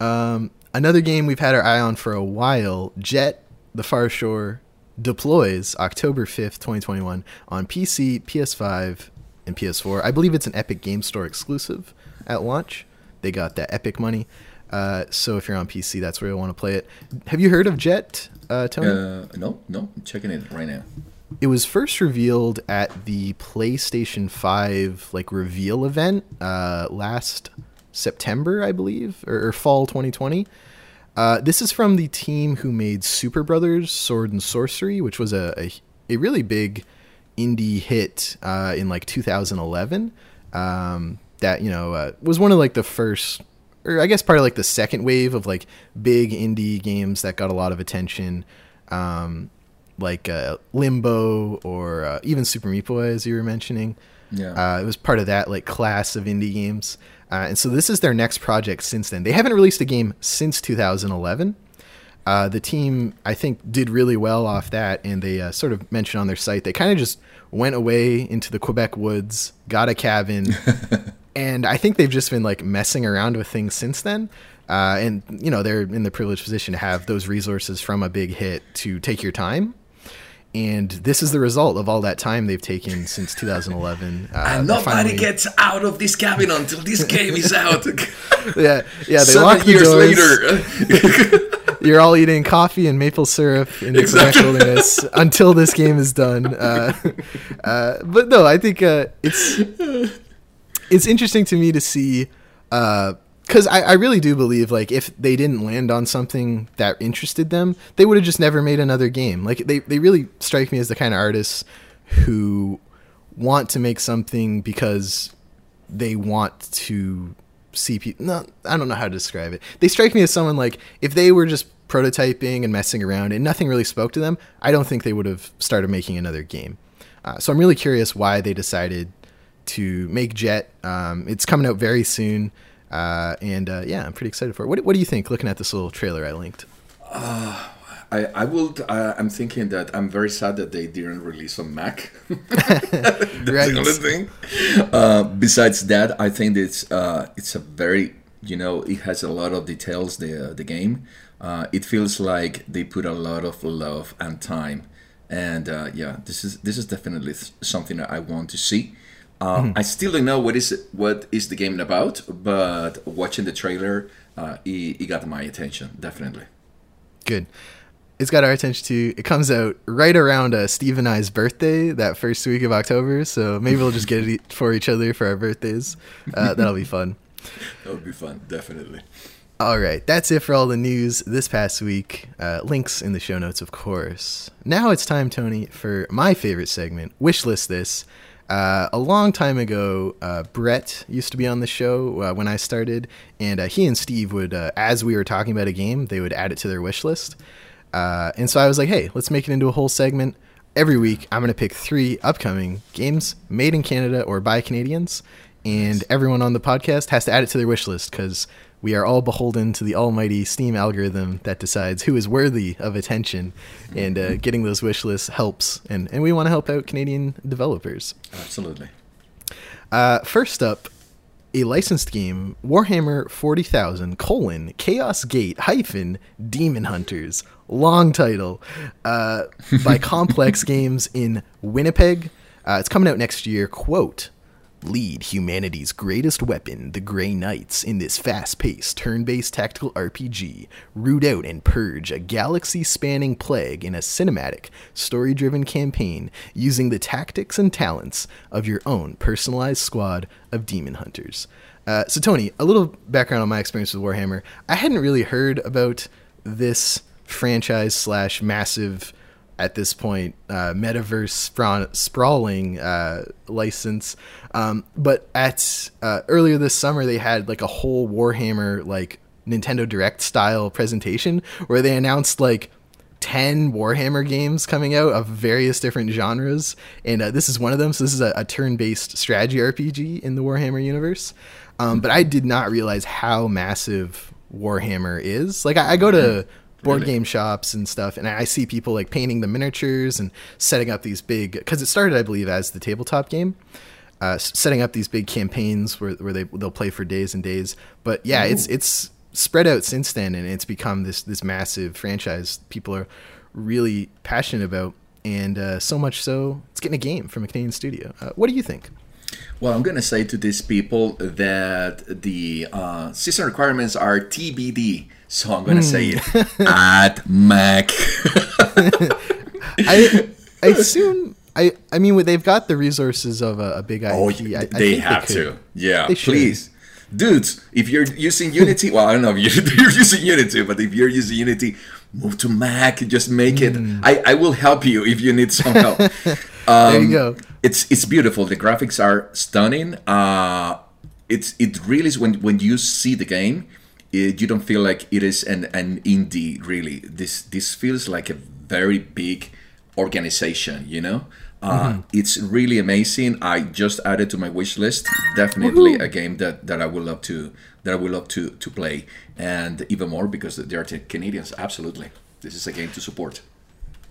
Um, another game we've had our eye on for a while, Jett: The Far Shore, deploys October fifth, twenty twenty one, on PC, PS5, and PS4. I believe it's an Epic Game Store exclusive at launch. They got that Epic money, uh, so if you're on PC, that's where you'll want to play it. Have you heard of Jett, uh, Tony? Uh, no, no, I'm checking it right now. it was first revealed at the PlayStation 5 like reveal event uh, last September, I believe, or, or fall 2020. Uh, this is from the team who made Superbrothers Sword and Sworcery, which was a, a, a really big indie hit uh, in like 2011. Um, that, you know, uh, was one of like the first, or I guess part of like the second wave of like big indie games that got a lot of attention. Um, like uh, Limbo or uh, even Super Meat Boy, as you were mentioning. Yeah. Uh, it was part of that like class of indie games, uh, and so this is their next project since then. They haven't released a game since 2011. Uh, the team, I think, did really well off that, and they uh, sort of mentioned on their site they kind of just went away into the Quebec woods, got a cabin, <laughs> and I think they've just been like messing around with things since then. Uh, and you know they're in the privileged position to have those resources from a big hit to take your time. And this is the result of all that time they've taken since 2011. <laughs> Uh, and nobody finally- gets out of this cabin until this game is out. <laughs> Yeah, yeah. They Seven lock years later. <laughs> You're all eating coffee and maple syrup in the Exactly. Wilderness until this game is done. Uh, uh, but no, I think uh, it's it's interesting to me to see because I, I really do believe like if they didn't land on something that interested them, they would have just never made another game. Like they they really strike me as the kind of artists who want to make something because they want to see people. No, I don't know how to describe it. They strike me as someone like if they were just prototyping and messing around and nothing really spoke to them, I don't think they would have started making another game. Uh, so I'm really curious why they decided to make Jett. Um, it's coming out very soon, uh, and uh, yeah, I'm pretty excited for it. What, what do you think? Looking at this little trailer I linked. I, I will. Uh, I'm thinking that I'm very sad that they didn't release on Mac. <laughs> <laughs> That's Right. the only thing. Uh, besides that, I think it's uh, it's a very you know it has a lot of details. The uh, the game. Uh, it feels like they put a lot of love and time, and uh, yeah, this is this is definitely something that I want to see. Uh, I still don't know what is what is the game about, but watching the trailer, uh, it, it got my attention definitely. Good. It's got our attention too. It comes out right around uh, Steve and I's birthday, that first week of October. So maybe we'll just get it <laughs> for each other for our birthdays. Uh, that'll be fun. <laughs> That would be fun, definitely. All right, that's it for all the news this past week. Uh, links in the show notes, of course. Now it's time, Tony, for my favorite segment, Wish List This. Uh, a long time ago, uh, Brett used to be on the show uh, when I started, and uh, he and Steve would, uh, as we were talking about a game, they would add it to their wish list. Uh, and so I was like, hey, let's make it into a whole segment. Every week, I'm going to pick three upcoming games made in Canada or by Canadians, and everyone on the podcast has to add it to their wish list because we are all beholden to the almighty Steam algorithm that decides who is worthy of attention, and uh, getting those wish lists helps. And, and we want to help out Canadian developers. Absolutely. Uh, first up, a licensed game, Warhammer 40,000, colon, Chaos Gate, hyphen, Daemonhunters. Long title. Uh, by <laughs> Complex Games in Winnipeg. Uh, it's coming out next year. Quote, Lead humanity's greatest weapon, the Grey Knights, in this fast paced, turn based tactical RPG. Root out and purge a galaxy spanning plague in a cinematic, story driven campaign using the tactics and talents of your own personalized squad of demon hunters. Uh, so, Tony, a little background on my experience with Warhammer. I hadn't really heard about this franchise slash massive at this point uh, metaverse spra- sprawling uh, license. Um, but at uh, earlier this summer they had like a whole warhammer like nintendo direct style presentation where they announced like 10 warhammer games coming out of various different genres. And uh, this is one of them. So this is a, a turn-based strategy rpg in the warhammer universe. Um, but i did not realize how massive warhammer is. Like i, I go to board Really? game shops and stuff and i see people like painting the miniatures and setting up these big because it started i believe as the tabletop game uh, setting up these big campaigns where, where they they'll play for days and days. But yeah it's it's spread out since then and it's become this this massive franchise people are really passionate about and uh, so much so it's getting a game from a canadian studio. Uh, what do you think? Well, I'm gonna say to these people that the uh, season requirements are TBD, so I'm gonna say it at Mac. <laughs> I I assume I I mean they've got the resources of a, a big IP. Oh, I, they have could. to. Yeah, They please. Dudes, if you're using Unity, well, I don't know if you're, <laughs> you're using Unity, but if you're using Unity, move to Mac. Just make it. Hmm. I, I will help you if you need some help. <laughs> there Um, you go. it's it's beautiful. The graphics are stunning. Uh, it's it really is when when you see the game, it, you don't feel like it is an an indie. Really, this this feels like a very big organization. You know, uh, it's really amazing. I just added to my wish list. Definitely a game that that I would love to that I would love to to play, and even more because they are Canadians. Absolutely, this is a game to support.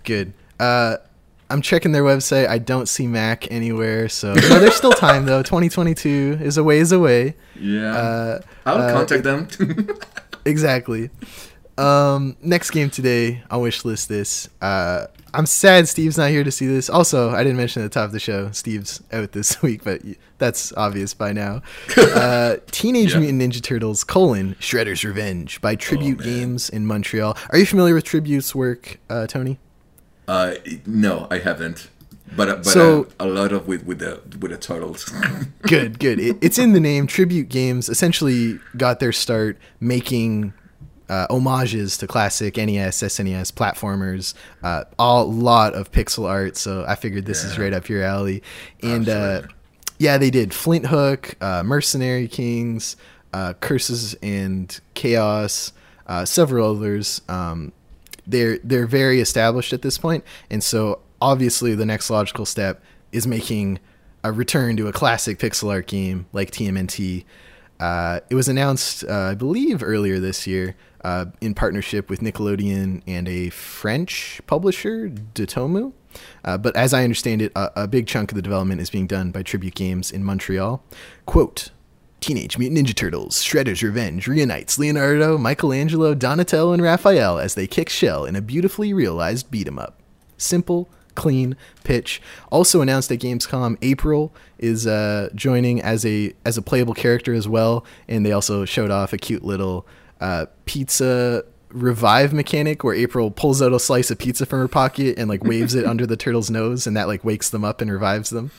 Good. Uh, I'm checking their website. I don't see Mac anywhere, so no, there's still time though. 2022 is a ways away. Yeah, Uh, I'll uh, contact them. <laughs> Exactly. Um, next game today on wish list this. Uh, I'm sad Steve's not here to see this. Also, I didn't mention at the top of the show, Steve's out this <laughs> week, but that's obvious by now. <laughs> Uh, Teenage Yeah. Mutant Ninja Turtles: colon Shredder's Revenge by Tribute Oh. Games in Montreal. Are you familiar with Tribute's work, uh, Tony? Uh, no, I haven't. But uh, but So- uh, a lot of with with the with the turtles. <laughs> good, good. It, it's in the name. Tribute Games essentially got their start making uh, homages to classic NES, SNES platformers. Uh, a lot of pixel art. So I figured this is right up your alley. And uh, yeah, they did Flinthook, uh, Mercenary Kings, uh, Curses 'N Chaos, uh, several others. Um, they're they're very established at this point, and so obviously the next logical step is making a return to a classic pixel art game like TMNT. Uh, it was announced, uh, I believe, earlier this year uh, in partnership with Nickelodeon and a French publisher, Dotemu. Uh, but as I understand it, a, a big chunk of the development is being done by Tribute Games in Montreal. Quote Teenage Mutant Ninja Turtles Shredder's Revenge reunites Leonardo, Michelangelo, Donatello, and Raphael as they kick shell in a beautifully realized beat 'em up. Simple, clean pitch. Also announced at Gamescom, April is uh, joining as a as a playable character as well, and they also showed off a cute little uh, pizza revive mechanic where April pulls out a slice of pizza from her pocket and like waves it under the turtle's nose, and that like wakes them up and revives them.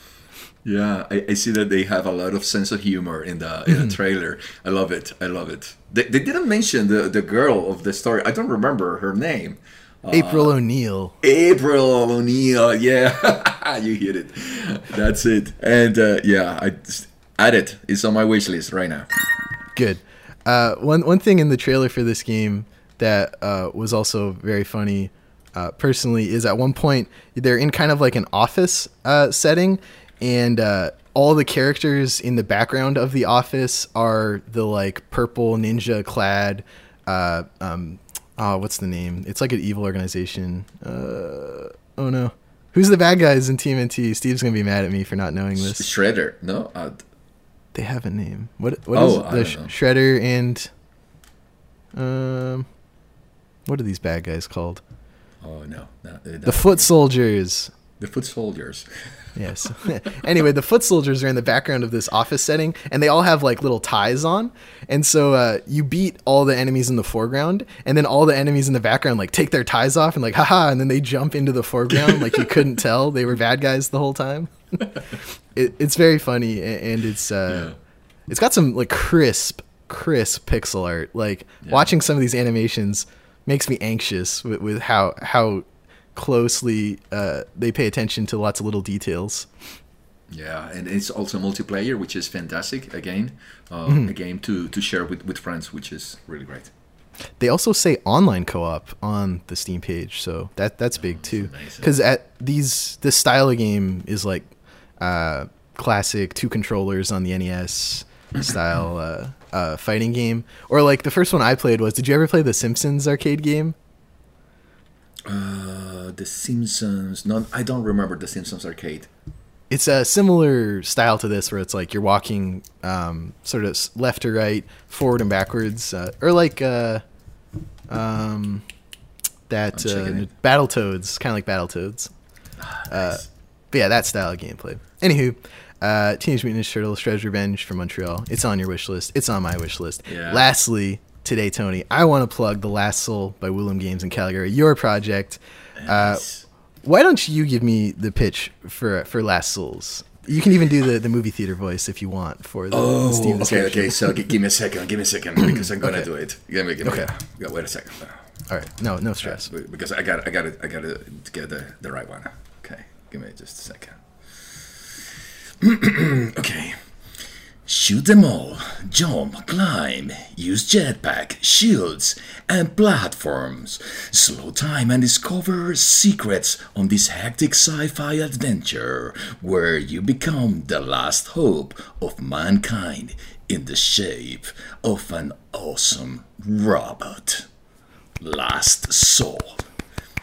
Yeah, I, I see that they have a lot of sense of humor in the in the trailer. I love it. I love it. They, they didn't mention the the girl of the story. I don't remember her name. April O'Neil. April O'Neil. Yeah. <laughs> you hit it. That's it. And uh, yeah, I just add it. It's on my wish list right now. Good. Uh, one one thing in the trailer for this game that uh, was also very funny, uh, personally, is at one point they're in kind of like an office uh, setting, and uh, all the characters in the background of the office are the like purple ninja clad. Uh, um, oh, what's the name? It's like an evil organization. Uh, oh no, who's the bad guys in TMNT? Steve's gonna be mad at me for not knowing this. Shredder. No. Uh, They have a name. What? What Oh, is the sh- Shredder and um, what are these bad guys called? oh no. no uh, The Foot Soldiers. The foot soldiers. <laughs> Yes. <laughs> anyway, the foot soldiers are in the background of this office setting, and they all have like little ties on. And so uh, you beat all the enemies in the foreground, and then all the enemies in the background like take their ties off and like haha, and then they jump into the foreground like you couldn't <laughs> tell they were bad guys the whole time. <laughs> it, it's very funny, and it's uh, Yeah. it's got some like crisp, crisp pixel art. Like watching some of these animations makes me anxious with, with how how closely uh, they pay attention to lots of little details. Yeah, and it's also multiplayer, which is fantastic. Again, uh, Mm-hmm. a game to, to share with, with friends, which is really great. They also say online co-op on the Steam page, so that that's big too. Because at these this style of game is like uh, classic two controllers on the NES <coughs> style uh, uh, fighting game, or like the first one I played was. Did you ever play the Simpsons arcade game? Uh, the Simpsons. No, I don't remember the Simpsons arcade. It's a similar style to this, where it's like you're walking um, sort of left to right, forward and backwards, uh, or like uh, um, that uh, it. Battletoads, kind of like Battletoads. Ah, Uh, but yeah, that style of gameplay. Anywho, uh, Teenage Mutant Ninja Turtles: Shredder's Revenge from Montreal. It's on your wish list. It's on my wish list. Yeah. Lastly, today, Tony, I want to plug The Last Soul by Willem Games in Calgary, your project. Uh, why don't you give me the pitch for for Last Souls? You can even do the, the movie theater voice if you want for the, Oh, the Steam okay, okay. So gi- give me a second. Give me a second because I'm gonna Okay. do it. Give me, give me. Okay. Yeah, wait a second. All right, no no stress. Because I got, I got I got to get the, the right one. Okay, give me just a second. <clears throat> okay. Shoot them all. Jump, climb, use jetpack, shields, and platforms. Slow time and discover secrets on this hectic sci fi adventure where you become the last hope of mankind in the shape of an awesome robot. Last Soul.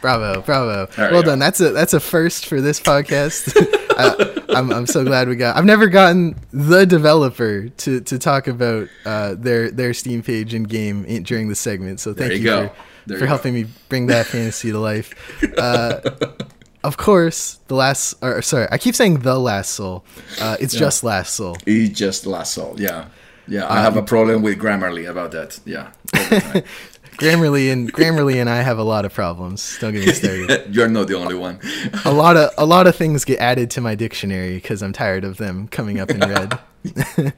Bravo, bravo. We well go. done. That's a that's a first for this podcast. <laughs> uh, I'm I'm so glad we got. I've never gotten the developer to, to talk about uh, their their Steam page and game in, during the segment. So thank There you, you go. for, There for you helping me bring that fantasy to life. <laughs> Uh, of course, the last. Or sorry, I keep saying the last soul. Uh, it's just last soul. It's just Last Soul. Yeah. Yeah, I have a problem with Grammarly about that. Yeah. <laughs> all the time. Grammarly and Grammarly and I have a lot of problems. Don't get me <laughs> started. You're not the only one. a lot of a lot of things get added to my dictionary because I'm tired of them coming up in red. <laughs>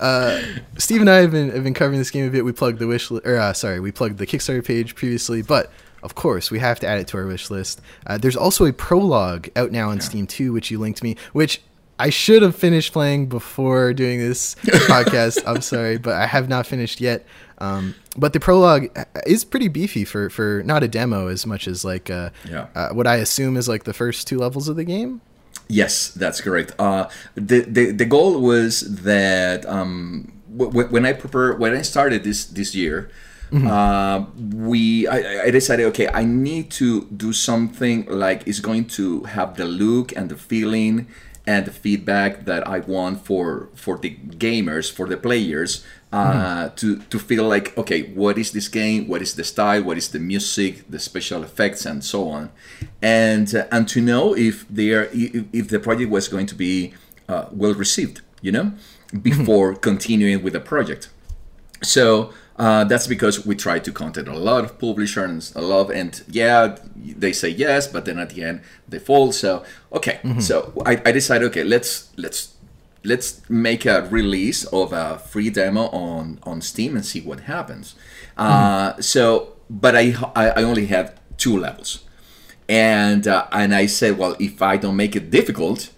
uh, Steve and I have been have been covering this game a bit. We plugged the wish li- or uh, sorry, we plugged the Kickstarter page previously, but of course we have to add it to our wish list. Uh, there's also a prologue out now on Steam too, which you linked me, which. I should have finished playing before doing this <laughs> podcast. I'm sorry, but I have not finished yet. Um, but the prologue is pretty beefy for, for not a demo as much as like uh, Yeah. uh, what I assume is like the first two levels of the game. Yes, that's correct. Uh, the, the the goal was that um, w- when I prepare when I started this this year, uh, we I, I decided okay I need to do something like it's going to have the look and the feeling and the feedback that I want for for the gamers for the players uh, to to feel like okay what is this game? What is the style? What is the music? The special effects and so on. And uh, and to know if they are if, if the project was going to be uh, well received you know before continuing with the project. So uh, that's because we try to contact a lot of publishers, a lot, of, and yeah, they say yes, but then at the end they fall. So okay, so I, I decided okay, let's let's let's make a release of a free demo on on Steam and see what happens. Uh, so, but I I I only have two levels and uh, and I said, well, if I don't make it difficult,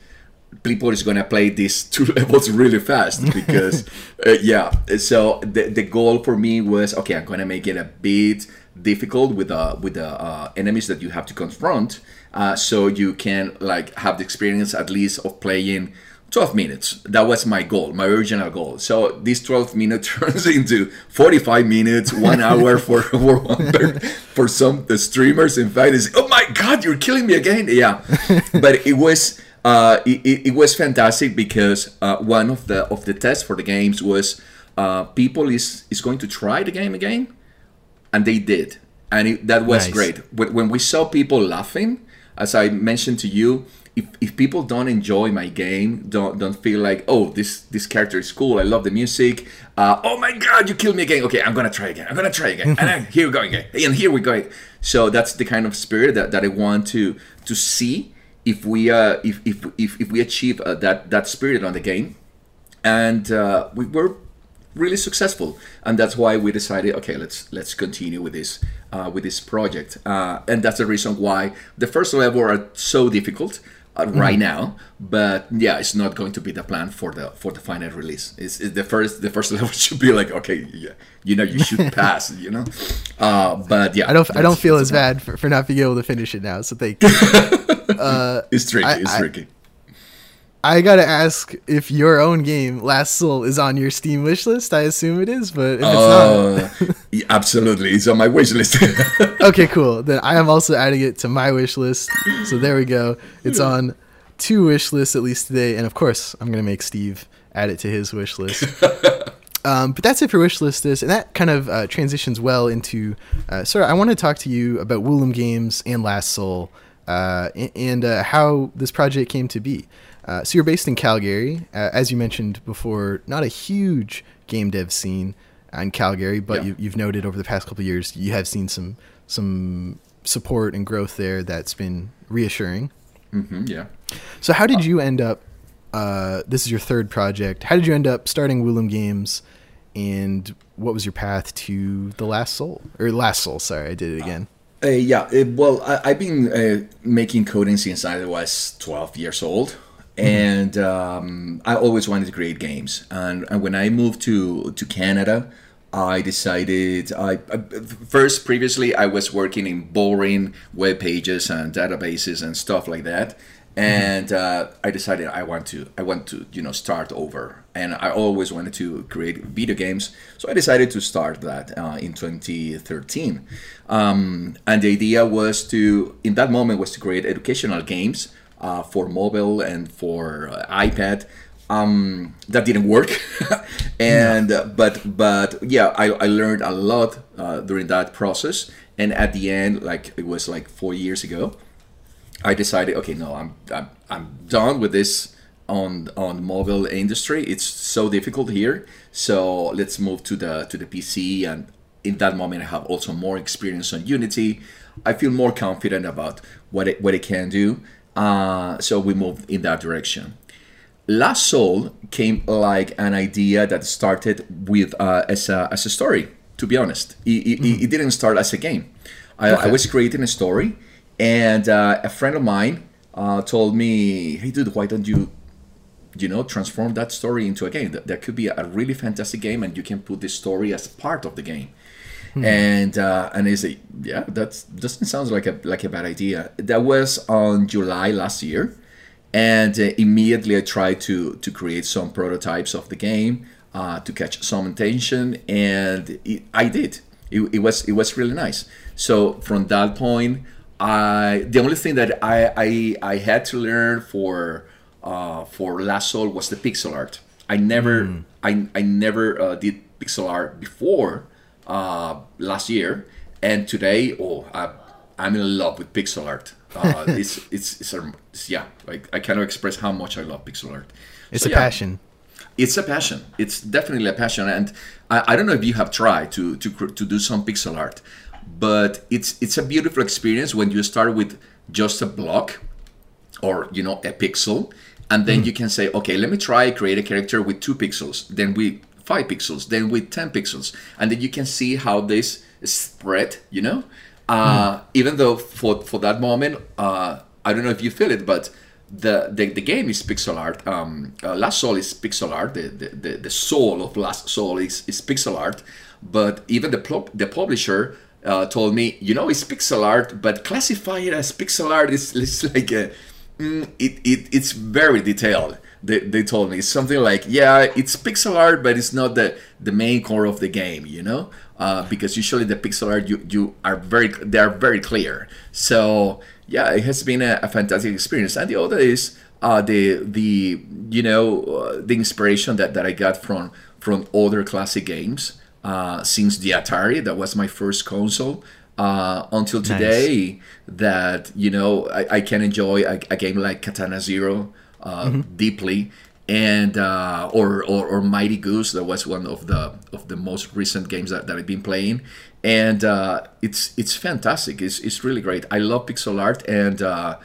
people is gonna play these <laughs> two levels really fast <laughs> because uh, yeah. So the the goal for me was okay, I'm gonna make it a bit difficult with uh with the uh, enemies that you have to confront, uh, so you can like have the experience at least of playing 12 minutes. That was my goal, my original goal. So this 12 minute <laughs> turns into 45 minutes, one hour for for, one, for some the streamers. In fact, is oh my god, you're killing me again. Yeah, but it was. Uh, it, it was fantastic because uh, one of the of the tests for the games was uh, people is is going to try the game again, and they did, and it, that was Nice. great. When, when we saw people laughing, as I mentioned to you, if, if people don't enjoy my game, don't don't feel like oh this this character is cool, I love the music. Uh, oh my god, you killed me again. Okay, I'm gonna try again. I'm gonna try again. and then <laughs> here we go again. And here we go. So that's the kind of spirit that, that I want to to see if we uh if if if, if we achieve uh, that that spirit on the game, and uh, we were really successful. And that's why we decided okay let's let's continue with this uh, with this project. Uh, and that's the reason why the first level are so difficult uh, right now. But yeah it's not going to be the plan for the for the final release. It's, it's the first the first <laughs> level should be like okay yeah you know you should <laughs> pass you know? Uh, but yeah. I don't. I don't feel as bad for, for not being able to finish it now. So thank <laughs> you. It's tricky I- it's tricky I gotta ask if your own game, Last Soul, is on your Steam wish list. I assume it is, but if it's uh, <laughs> yeah, absolutely it's on my wish list <laughs> okay, cool. Then I am also adding it to my wish list. So there we go. It's on two wish lists at least today, and of course, I'm gonna make Steve add it to his wish list. <laughs> Um, but that's it for wish list is, and that kind of uh, transitions well into. Uh, sir, I want to talk to you about Woolham Games and Last Soul, uh, and uh, how this project came to be. Uh, so you're based in Calgary, uh, as you mentioned before. Not a huge game dev scene in Calgary, but Yeah. you, you've noted over the past couple of years you have seen some some support and growth there that's been reassuring. hmm yeah So how did you end up? Uh, this is your third project. How did you end up starting Woolham Games, and what was your path to the Last Soul or Last Soul? Sorry, I did it again. Uh, yeah, uh, well, I, I've been uh, making coding since I was 12 years old. And um, I always wanted to create games. And, and when I moved to, to Canada, I decided. I, I first previously I was working in boring web pages and databases and stuff like that, and uh, I decided I want to I want to you know start over. And I always wanted to create video games, so I decided to start that uh, in 2013. Um, and the idea was to in that moment was to create educational games uh, for mobile and for uh, iPad. Um, that didn't work. <laughs> And uh, but but yeah I, I learned a lot uh, during that process. And at the end like it was like four years ago i decided okay no i'm i'm, I'm done with this on on mobile industry. It's so difficult here. So let's move to the to the pc and in that moment i have also more experience on unity. I feel more confident about what it what it can do. Uh, so we moved in that direction. Last Soul came like an idea that started with uh, as, a, as a story. To be honest, it, it, it didn't start as a game. I, I was creating a story, and uh, a friend of mine uh, told me, "Hey, dude, why don't you, you know, transform that story into a game? That, that could be a really fantastic game, and you can put this story as part of the game." And uh, and I say, "Yeah, that doesn't sound like a like a bad idea." That was on July last year and uh, immediately I tried to to create some prototypes of the game uh, to catch some attention, and it, I did. It, it was it was really nice. So from that point, I the only thing that I I, I had to learn for uh, for Last Soul was the pixel art. I never I, I never uh, did pixel art before uh, last year, and today oh I, I'm in love with pixel art. Uh, <laughs> it's, it's it's a it's, yeah like I cannot express how much I love pixel art. It's So, a yeah, passion. It's a passion. It's definitely a passion, and I, I don't know if you have tried to to to do some pixel art, but it's it's a beautiful experience when you start with just a block or you know a pixel and then you can say okay let me try create a character with two pixels then with five pixels then with 10 pixels and then you can see how this spread you know Uh, Even though for for that moment, uh, I don't know if you feel it, but the the, the game is pixel art. Um, uh, Last Soul is pixel art. The, the, the, the soul of Last Soul is, is pixel art. But even the pl- the publisher uh, told me, you know, it's pixel art, but classify it as pixel art is, is like a, mm, it, it it's very detailed. They, they told me. It's something like yeah it's pixel art but it's not the the main core of the game you know? Uh, because usually the pixel art you, you are very they are very clear. So yeah it has been a, a fantastic experience. And the other is uh, the the you know uh, the inspiration that, that I got from from other classic games uh, since the Atari that was my first console uh, until today that you know I, I can enjoy a, a game like Katana Zero uh, deeply. And uh, or, or or Mighty Goose that was one of the of the most recent games that, that I've been playing. And uh, it's it's fantastic. It's, it's really great. I love pixel art and uh,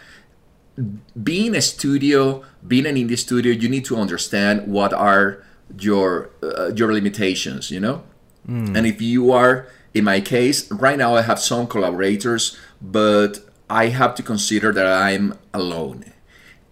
being a studio being an indie studio you need to understand what are your uh, your limitations you know and if you are in my case right now i have some collaborators but i have to consider that i'm alone.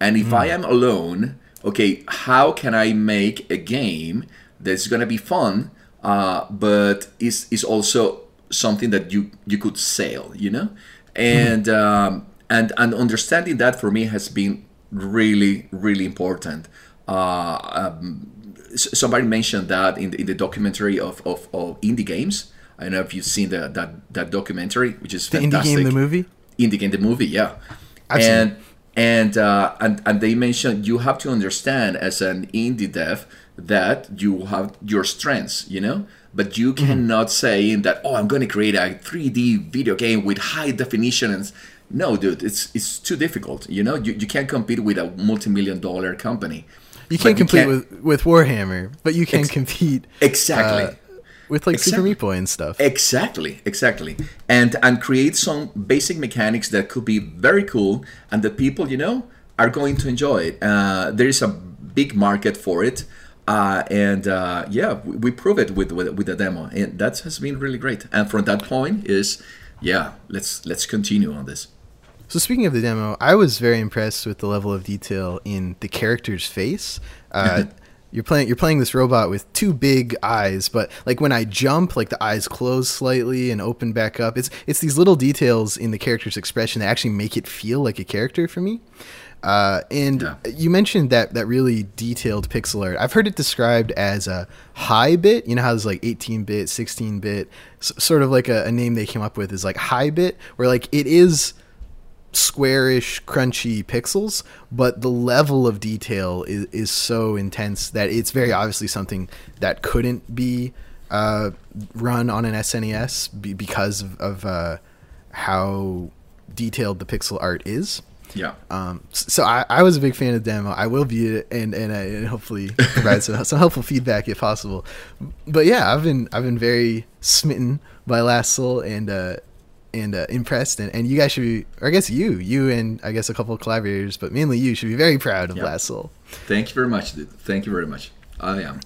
And if i am alone okay how can i make a game that's going to be fun uh, but is is also something that you you could sell you know? And um, and and understanding that for me has been really really important. Uh, um, somebody mentioned that in the, in the documentary of, of, of indie games. I don't know if you've seen the, that that documentary which is The indie game, the movie. indie game the movie yeah. I've and and uh, and and they mentioned you have to understand as an indie dev that you have your strengths you know? But you Mm-hmm. cannot say that oh i'm going to create a 3d video game with high definition and no dude it's it's too difficult you know? You, you can't compete with a multi-million dollar company You can't compete can't- with with Warhammer, but you can Ex- compete exactly uh, with like Super Exactly. Meat Boy and stuff. Exactly, exactly, and and create some basic mechanics that could be very cool, and that people you know are going to enjoy it. Uh, there is a big market for it, uh, and uh, yeah, we, we prove it with, with with the demo, and that has been really great. And from that point is, yeah, let's let's continue on this. So speaking of the demo, I was very impressed with the level of detail in the character's face. Uh, you're playing you're playing this robot with two big eyes, but like when I jump, like the eyes close slightly and open back up. It's it's these little details in the character's expression that actually make it feel like a character for me. Uh, and Yeah. you mentioned that that really detailed pixel art. I've heard it described as a high bit. You know how there's like 18 bit, 16 bit, s- sort of like a, a name they came up with is like high bit, where like it is squarish, crunchy pixels, but the level of detail is, is so intense that it's very obviously something that couldn't be uh, run on an SNES be, because of, of uh, how detailed the pixel art is. Yeah. Um, so I, I was a big fan of the demo. I will view it and and, I, and hopefully provide some, <laughs> some helpful feedback if possible. But yeah, I've been I've been very smitten by Last Soul and uh, and uh, impressed. And, and you guys should be, or I guess you, you and I guess a couple of collaborators, but mainly you should be very proud of Yeah. Last Soul. Thank you very much, dude. Thank you very much. I am.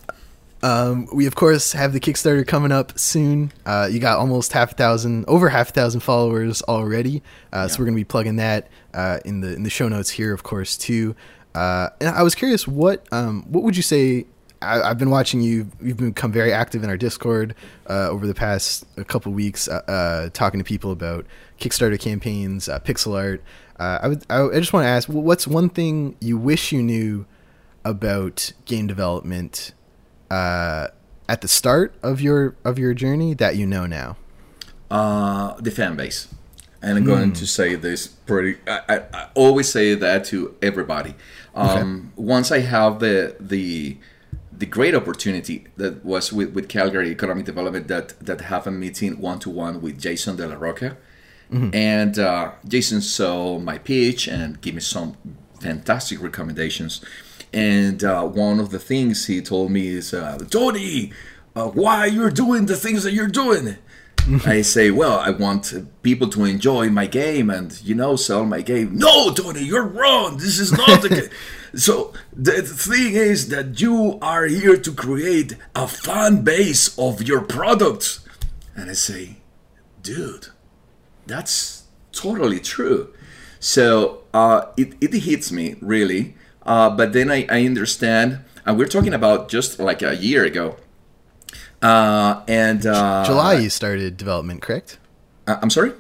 Um, we of course have the Kickstarter coming up soon. Uh, you got almost half a thousand, over half a thousand followers already. Uh, So we're gonna be plugging that uh, in the in the show notes here, of course, too. Uh, and I was curious, what um, what would you say? I, I've been watching you. You've become very active in our Discord uh, over the past a couple weeks, uh, uh, talking to people about Kickstarter campaigns, uh, pixel art. Uh, I would. I, I just want to ask, what's one thing you wish you knew about game development uh, at the start of your of your journey that you know now? uh, the fan base. And I'm going to say this pretty. I, I, I always say that to everybody. Um, Once I have the the the great opportunity that was with, with Calgary Economic Development that that have a meeting one to one with Jason Della Rocca, and uh, Jason saw my pitch and gave me some fantastic recommendations. And uh, one of the things he told me is, uh, Tony, uh, why you're doing the things that you're doing? <laughs> I say, well, I want people to enjoy my game and you know sell my game. No, Tony, you're wrong. This is not the game. <laughs> So the thing is that you are here to create a fan base of your product. And I say, dude, that's totally true. So uh, it, it hits me really. Uh, but then I, I understand, and we're talking about just like a year ago. Uh, and uh, July, you started development, correct? uh, I'm sorry.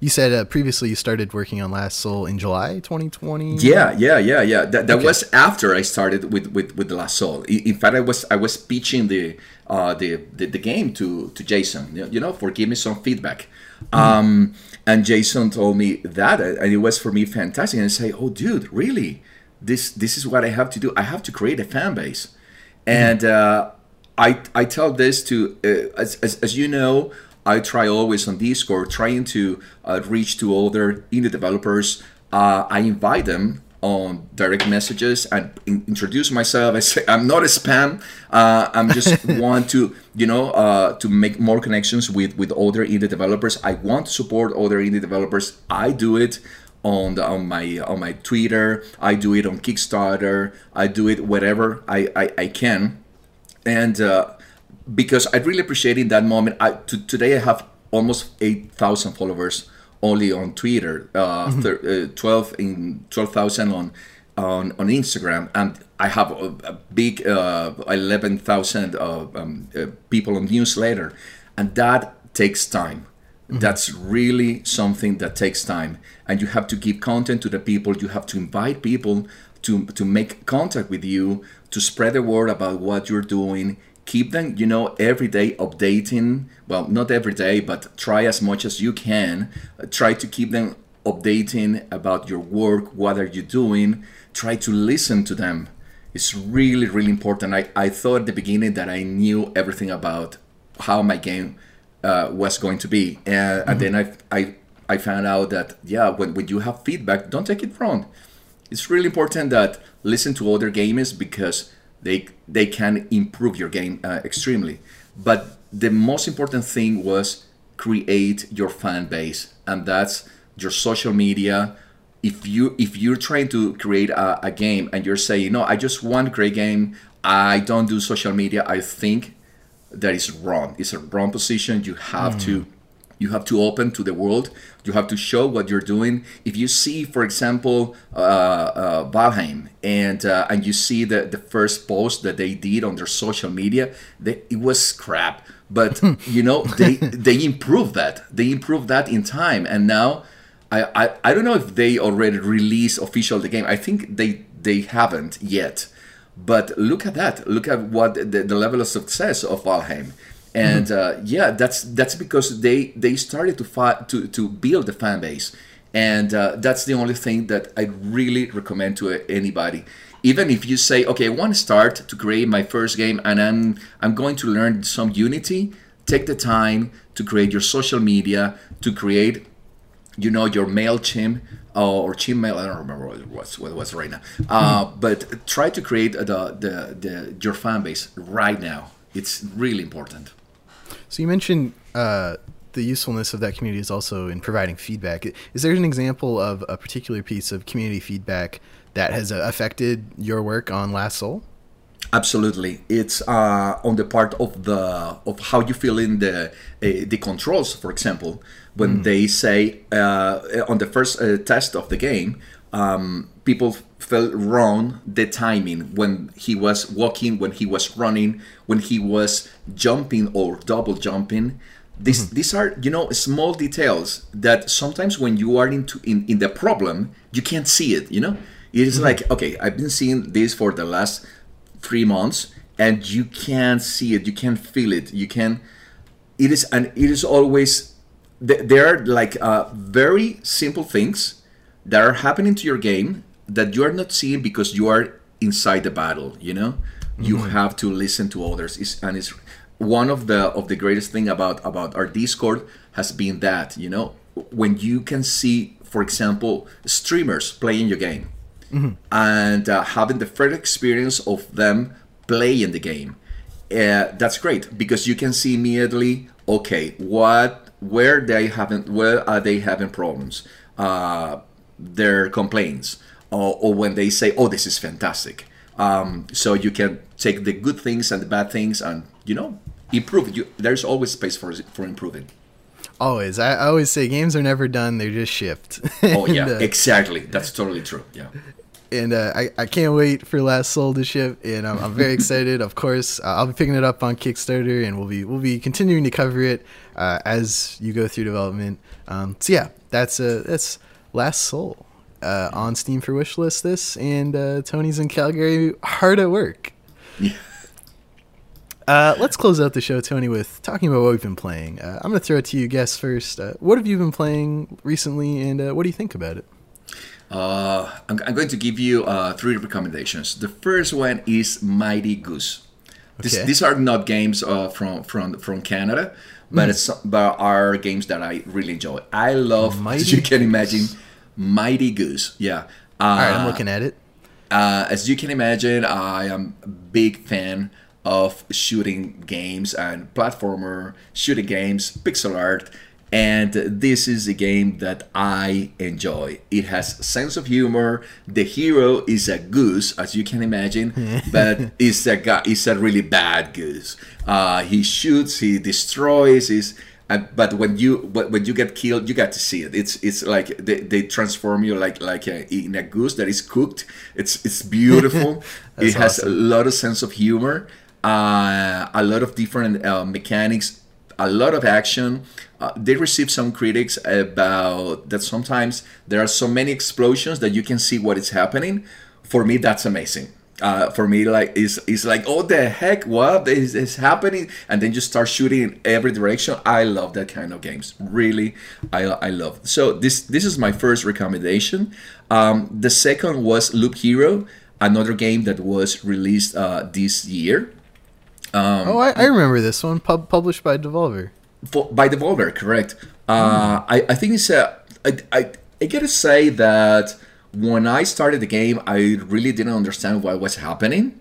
You said uh, previously you started working on Last Soul in July 2020. Yeah, yeah, yeah, yeah. That, that Okay. was after I started with, with, with the Last Soul. In fact, I was I was pitching the uh, the, the the game to to Jason. You know, for give me some feedback. Um, and Jason told me that, uh, and it was for me fantastic. And I say, oh, dude, really? This this is what I have to do. I have to create a fan base, and uh, I I tell this to uh, as, as as you know. I try always on Discord trying to uh, reach to other indie developers. Uh, I invite them on direct messages and in- introduce myself. I say I'm not a spam. Uh, I'm just <laughs> want to you know uh, to make more connections with with other indie developers. I want to support other indie developers. I do it on the, on my on my Twitter. I do it on Kickstarter. I do it wherever I I, I can and uh, because I really appreciate in that moment. I to, today I have almost eight thousand followers only on Twitter, uh, thir- uh, twelve in twelve thousand on on on Instagram, and I have a, a big uh, eleven thousand uh, um, uh, people on newsletter, and that takes time. That's really something that takes time, and you have to give content to the people. You have to invite people to to make contact with you, to spread the word about what you're doing. Keep them, you know, every day updating. Well, not every day, but try as much as you can. Uh, Try to keep them updating about your work. What are you doing? Try to listen to them. It's really, really important. I, I thought at the beginning that I knew everything about how my game uh, was going to be, and, and then I, I I found out that yeah, when, when you have feedback, don't take it wrong. It's really important that listen to other gamers because they they can improve your game uh, extremely. But the most important thing was create your fan base, and that's your social media. If you if you're trying to create a, a game and you're saying no, I just want great game, I don't do social media. I think that is wrong. It's a wrong position. You have to you have to open to the world. You have to show what you're doing. If you see, for example, uh, uh, Valheim, and uh, and you see the the first post that they did on their social media, they, it was crap. But <laughs> you know they they improved that. They improved that in time, and now. I, I, I don't know if they already released official the game. I think they they haven't yet. But look at that. Look at what the, the level of success of Valheim. And uh, yeah, that's that's because they they started to fi- to to build the fan base, and uh, that's the only thing that I really recommend to anybody. Even if you say, okay, I want to start to create my first game, and I'm I'm going to learn some Unity. Take the time to create your social media, to create you know your Mailchimp uh, or Gmail. I don't remember what it was, what it was right now. Uh, but try to create the, the the your fan base right now. It's really important. So you mentioned uh, the usefulness of that community is also in providing feedback. Is there an example of a particular piece of community feedback that has uh, affected your work on Last Soul? Absolutely, it's uh, on the part of the of how you feel in the uh, the controls. For example, when they say uh, on the first uh, test of the game, um, people felt wrong the timing when he was walking, when he was running, when he was jumping or double jumping. These these are you know small details that sometimes when you are into in, in the problem you can't see it. You know, it is like okay, I've been seeing this for the last three months and you can't see it you can't feel it you can it is and it is always th- there are like uh, very simple things that are happening to your game that you are not seeing because you are inside the battle you know? You have to listen to others. It's, and it's one of the of the greatest thing about about our discord has been that you know when you can see for example streamers playing your game and uh, having the first experience of them playing the game. Uh, that's great because you can see immediately, okay, what, where they haven't, where are they having problems, uh, their complaints, or, or when they say, oh, this is fantastic. Um, so you can take the good things and the bad things, and you know, improve. You, there's always space for for improving. Always. I, always say games are never done; they're just shipped. Oh yeah, <laughs> And, uh, exactly. That's totally true. Yeah. and uh, I, I can't wait for Last Soul to ship, and I'm, I'm very <laughs> excited. Of course, uh, I'll be picking it up on Kickstarter, and we'll be we'll be continuing to cover it uh, as you go through development. Um, so yeah, that's uh, that's Last Soul uh, on Steam for wishlist. This and uh, Tony's in Calgary, hard at work. Yeah. <laughs> Uh, let's close out the show, Tony, with talking about what we've been playing. Uh, I'm going to throw it to you guests first. Uh, what have you been playing recently, and uh, what do you think about it? Uh, I'm, I'm going to give you uh, three recommendations. The first one is Mighty Goose. This, Okay. These are not games uh, from from from Canada, but it's but are games that I really enjoy. I love, Mighty as you can Goose. Mighty Goose. Yeah. Uh, All right, I'm looking at it. uh, as you can imagine, I am a big fan of shooting games and platformer shooting games, pixel art, and this is a game that I enjoy. It has sense of humor. The hero is a goose, as you can imagine, <laughs> but it's a guy. It's a really bad goose. Uh, he shoots, he destroys, he's and, but when you but when you get killed, you get to see it. It's it's like they, they transform you like like a, in a goose that is cooked. It's it's beautiful. <laughs> it has awesome. a lot of sense of humor, uh, a lot of different uh, mechanics, a lot of action. Uh, they received some critics about that sometimes there are so many explosions that you can see what is happening. For me, that's amazing uh, for me like is is like oh the heck what is, is happening and then you start shooting in every direction i love that kind of games really i, I love so this this is my first recommendation um, the second was loop hero another game that was released uh, this year um, oh, I, I remember this one, pub- published by Devolver. for, by Devolver, correct. Uh, I, I think it's a. I, I, I gotta say that when I started the game, I really didn't understand what was happening.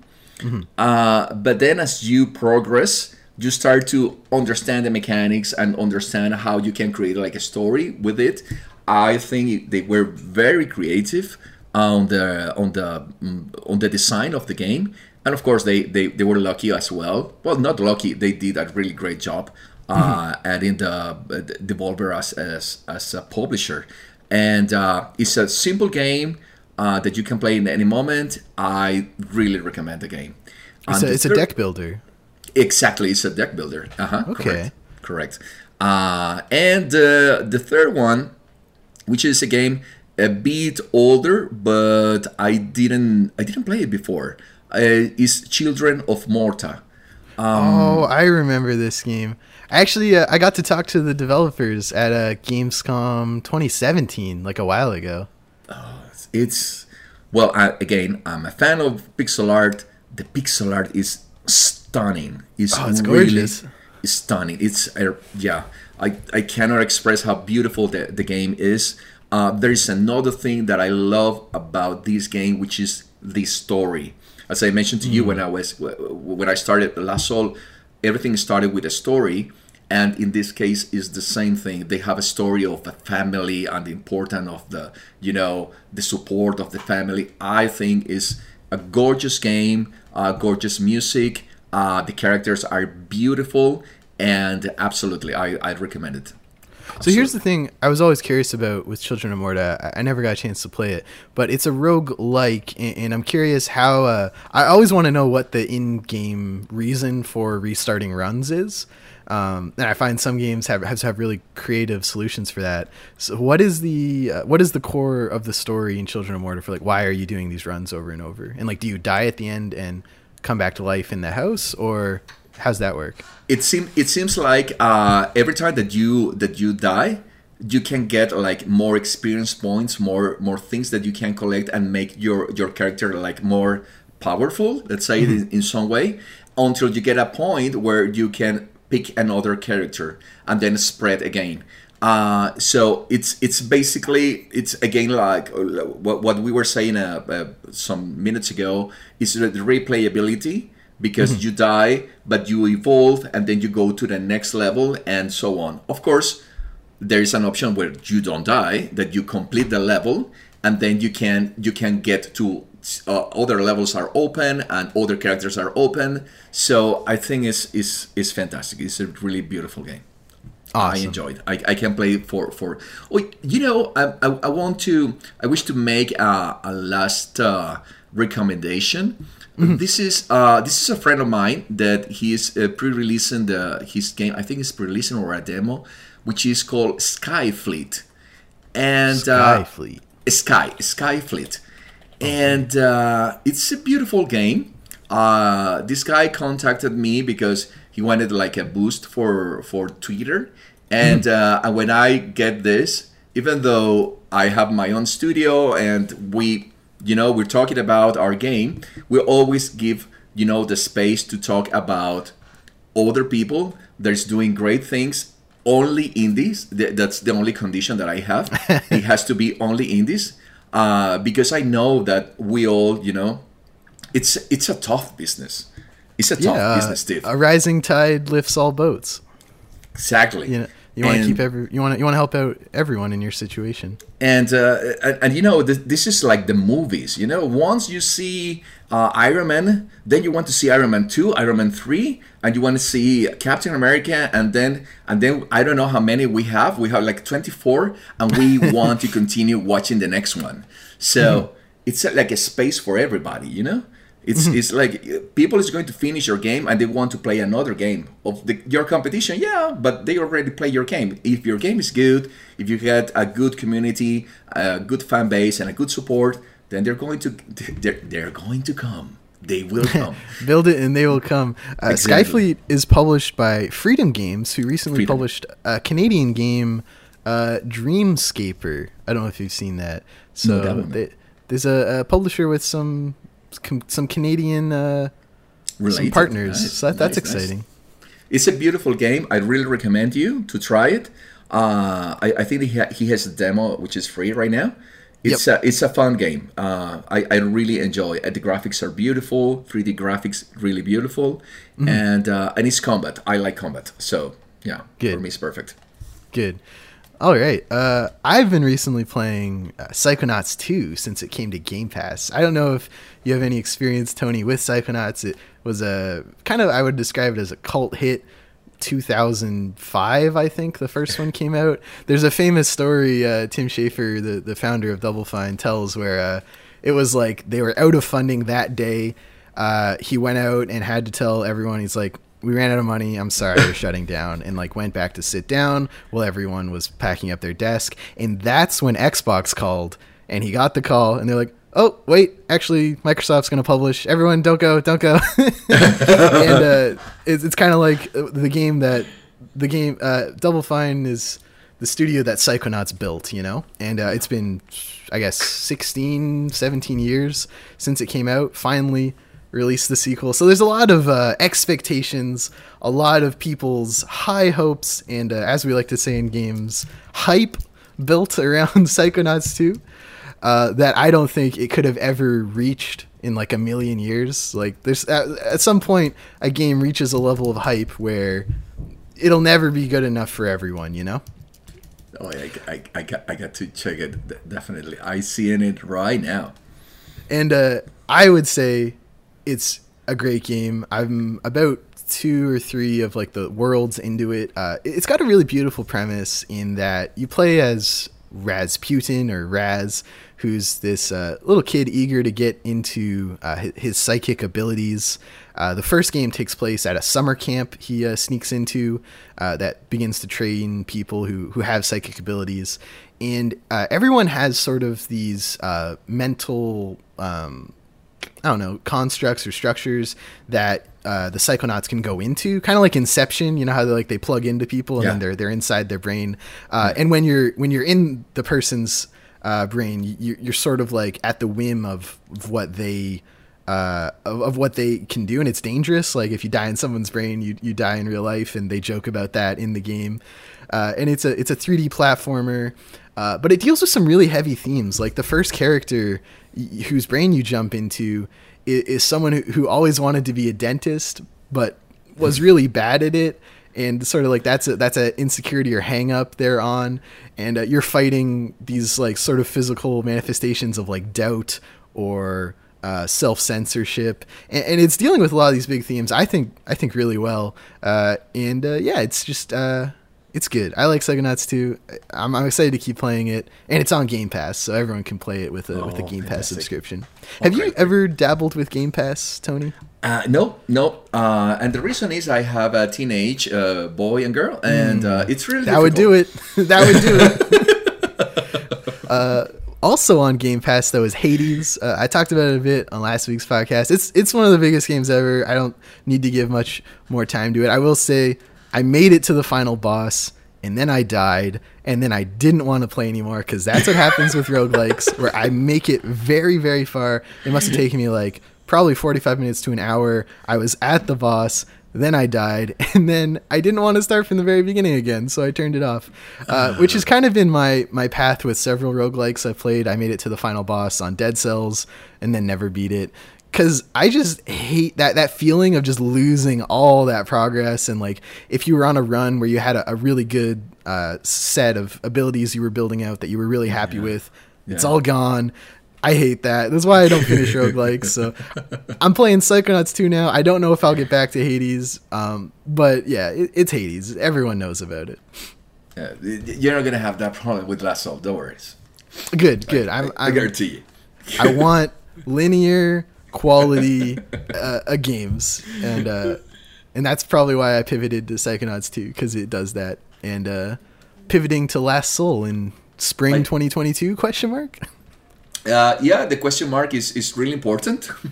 Uh, but then as you progress, you start to understand the mechanics and understand how you can create like a story with it. I think they were very creative on the on the mm, on the design of the game, and of course they they, they were lucky as well. Well, not lucky. They did a really great job uh, adding the uh, the Devolver as as as a publisher, and uh, it's a simple game. Uh, that you can play in any moment. I really recommend the game. It's, a, the it's a deck builder. Exactly, it's a deck builder. Uh huh. Okay. Correct. Correct. Uh, and uh, the third one, which is a game a bit older, but I didn't I didn't play it before. Uh, is Children of Morta. oh, I remember this game. Actually, uh, I got to talk to the developers at uh, Gamescom 2017, like a while ago. It's well, I, again, I'm a fan of pixel art. The pixel art is stunning. It's, Oh, it's really gorgeous. stunning. It's uh, yeah. I, I cannot express how beautiful the, the game is. Uh, there is another thing that I love about this game, which is the story. As I mentioned to you when I was when I started Last Soul, everything started with a story, and in this case is the same thing. They have a story of a family and the importance of the you know the support of the family. I think is a gorgeous game, uh, gorgeous music. Uh, the characters are beautiful, and absolutely, I I recommend it. So here's the thing I was always curious about with Children of Morta. I- never got a chance to play it, but it's a rogue like, and, and I'm curious how. Uh, I always want to know what the in game reason for restarting runs is. Um, and I find some games have have, have really creative solutions for that. So, what is the uh, what is the core of the story in Children of Morta for like why are you doing these runs over and over? And like, do you die at the end and come back to life in the house, or how's that work? it seems it seems like uh, every time that you that you die you can get like more experience points more more things that you can collect and make your your character like more powerful let's say in, in some way until you get a point where you can pick another character and then spread again. Uh, so it's it's basically it's again like uh, what, what we were saying uh, uh, some minutes ago is the replayability because you die but you evolve and then you go to the next level and so on of course there is an option where you don't die that you complete the level and then you can you can get to uh, other levels are open and other characters are open so i think it's is is fantastic it's a really beautiful game I enjoyed. I, I can play for for. Oh, you know, I, I, I want to. I wish to make a, a last uh, recommendation. Mm-hmm. This is uh, this is a friend of mine that he is uh, pre-releasing the his game. I think it's pre-releasing or a demo, which is called Skyfleet, and Skyfleet, uh, Sky Skyfleet, and uh, it's a beautiful game. Uh, this guy contacted me because he wanted like a boost for for Twitter, and uh, and when I get this, even though I have my own studio and we, you know, we're talking about our game, we always give you know the space to talk about other people that's doing great things only indies that's the only condition that i have <laughs> it has to be only indies uh, because i know that we all you know it's it's a tough business it's a tough yeah, business, Steve. A rising tide lifts all boats. Exactly. You know, you want to keep every you want to you want to help out everyone in your situation. And uh, and, and, you know this, this, is like the movies. You know, once you see uh, Iron Man, then you want to see Iron Man two, Iron Man three, and you want to see Captain America, and then and then I don't know how many we have. We have like twenty four, and we <laughs> want to continue watching the next one. So mm-hmm. it's like a space for everybody. You know. It's mm-hmm. it's like people is going to finish your game and they want to play another game of the, your competition. Yeah, but they already play your game. If your game is good, if you get a good community, a good fan base, and a good support, then they're going to <laughs> they're, they're going to come. They will <laughs> come. Build it and they will come. Uh, exactly. Skyfleet is published by Freedom Games, who recently Freedom. published a Canadian game, uh, Dreamscaper. I don't know if you've seen that. So no, they, there's a, a publisher with some some Canadian uh, some partners. Nice. So that, that's nice, exciting. Nice. It's a beautiful game. I really recommend you to try it. Uh, I, I, think he, ha- he has a demo which is free right now. It's yep. a it's a fun game. Uh, I, I really enjoy it. The graphics are beautiful, 3D graphics really beautiful, mm-hmm. and uh, and it's combat. I like combat, so yeah, Good. for me it's perfect. Good. All right. Uh, I've been recently playing uh, Psychonauts 2 since it came to Game Pass. I don't know if you have any experience, Tony, with Psychonauts. It was a kind of, I would describe it as a cult hit. 2005, I think the first one came out. There's a famous story uh, Tim Schafer, the, the founder of Double Fine, tells where uh, it was like they were out of funding that day. Uh, he went out and had to tell everyone, he's like, we ran out of money. I'm sorry, we're shutting down. And like went back to sit down while everyone was packing up their desk. And that's when Xbox called and he got the call and they're like, oh, wait, actually, Microsoft's going to publish. Everyone, don't go, don't go. <laughs> and uh, it's, it's kind of like the game that the game, uh, Double Fine is the studio that Psychonauts built, you know? And uh, it's been, I guess, 16, 17 years since it came out. Finally, release the sequel. So there's a lot of uh, expectations, a lot of people's high hopes, and uh, as we like to say in games, hype built <laughs> around Psychonauts 2 uh, that I don't think it could have ever reached in like a million years. Like there's at, at some point a game reaches a level of hype where it'll never be good enough for everyone, you know? Oh, I, I, I, got, I got to check it definitely. I see in it right now. And uh, I would say it's a great game. I'm about two or three of like the worlds into it. Uh, it's got a really beautiful premise in that you play as Razputin or Raz, who's this uh, little kid eager to get into uh, his, psychic abilities. Uh, the first game takes place at a summer camp he uh, sneaks into uh, that begins to train people who, who have psychic abilities. And everyone has sort of these mental um, I don't know constructs or structures that uh, the psychonauts can go into, kind of like Inception. You know how they like they plug into people and yeah. then they're they're inside their brain. Uh, and when you're when you're in the person's uh, brain, you, you're sort of like at the whim of, of what they uh, of, of, what they can do, and it's dangerous. Like if you die in someone's brain, you you die in real life, and they joke about that in the game. Uh, and it's a it's a 3D platformer, uh, but it deals with some really heavy themes. Like the first character whose brain you jump into is, is someone who, who always wanted to be a dentist, but was <laughs> really bad at it. And sort of like that's a that's a insecurity or hang up they're on. And uh, you're fighting these like sort of physical manifestations of like doubt or uh, self censorship and, and, it's dealing with a lot of these big themes I think I think really well. Uh, and uh, yeah it's just uh, it's good. I like Psychonauts 2. I'm, I'm excited to keep playing it, and it's on Game Pass, so everyone can play it with a with a Oh, Game Pass fantastic. subscription. Have you great, great. ever dabbled with Game Pass, Tony? Uh, no, no. Uh, and the reason is I have a teenage uh, boy and girl, and uh, it's really. That would do it. <laughs> that would do it. <laughs> uh, also on Game Pass though is Hades. Uh, I talked about it a bit on last week's podcast. It's it's one of the biggest games ever. I don't need to give much more time to it. I will say I made it to the final boss and then I died and then I didn't want to play anymore because that's what happens with roguelikes <laughs> where I make it very very far. It must have taken me like probably 45 minutes to an hour. I was at the boss then I died, <laughs> and then I didn't want to start from the very beginning again, so I turned it off. Uh, which has kind of been my my path with several roguelikes I've played. I made it to the final boss on Dead Cells, and then never beat it. Cause I just hate that that feeling of just losing all that progress and like if you were on a run where you had a, a really good uh, set of abilities you were building out that you were really happy with, it's all gone. I hate that. That's why I don't finish roguelikes. So <laughs> I'm playing Psychonauts 2 now. I don't know if I'll get back to Hades. Um, but yeah, it, it's Hades. Everyone knows about it. Uh, you're not gonna have that problem with Last Soul. Don't worry. Good, good. I'm, I I'm, guarantee you. I want <laughs> linear quality uh, uh, games, and uh, and that's probably why I pivoted to Psychonauts 2 because it does that. And uh, pivoting to Last Soul in spring Like- 2022? Question mark. <laughs> Uh, yeah, the question mark is, is really important. <laughs>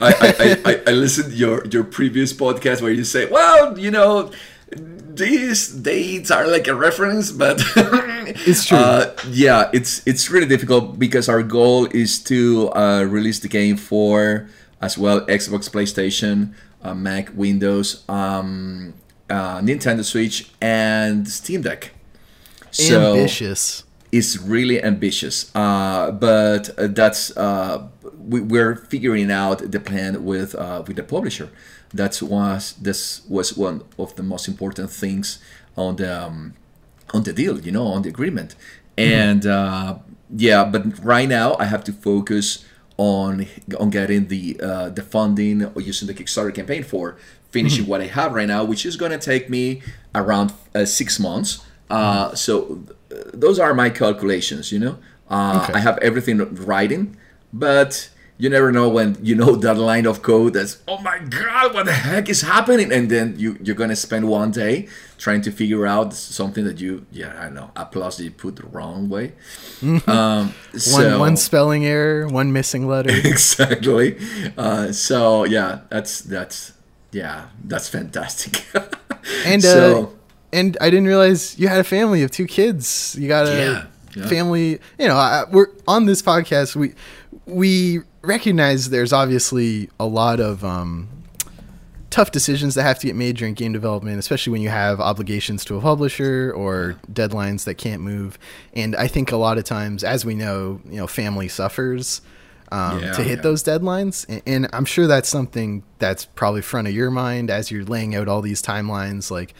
I, I, I, I- I listened your your previous podcast where you say, well, you know, these dates are like a reference, but <laughs> It's true. Uh, yeah, it's it's really difficult because our goal is to uh, release the game for as well Xbox, PlayStation, uh, Mac, Windows, um, uh, Nintendo Switch, and Steam Deck. So, Ambitious. It's really ambitious, uh, but uh, that's uh, we, we're figuring out the plan with uh, with the publisher. That was this was one of the most important things on the um, on the deal, you know, on the agreement. And uh, yeah, but right now I have to focus on on getting the uh, the funding or using the Kickstarter campaign for finishing what I have right now, which is going to take me around uh, six months. Uh, so uh, those are my calculations, you know. Uh, Okay. I have everything writing, but you never know when you know that line of code that's oh my god what the heck is happening and then you you're gonna spend one day trying to figure out something that you yeah i know applause you put the wrong way <laughs> um One so one spelling error, one missing letter. <laughs> exactly uh so yeah that's that's yeah that's fantastic <laughs> And uh, and I didn't realize you had a family of two kids. You got a Yeah, yeah. family. You know, I, we're on this podcast. We we recognize there's obviously a lot of um, tough decisions that have to get made during game development, especially when you have obligations to a publisher or deadlines that can't move. And I think a lot of times, as we know, you know, family suffers. Um, Yeah, to hit yeah. those deadlines, and, and I'm sure that's something that's probably front of your mind as you're laying out all these timelines. Like,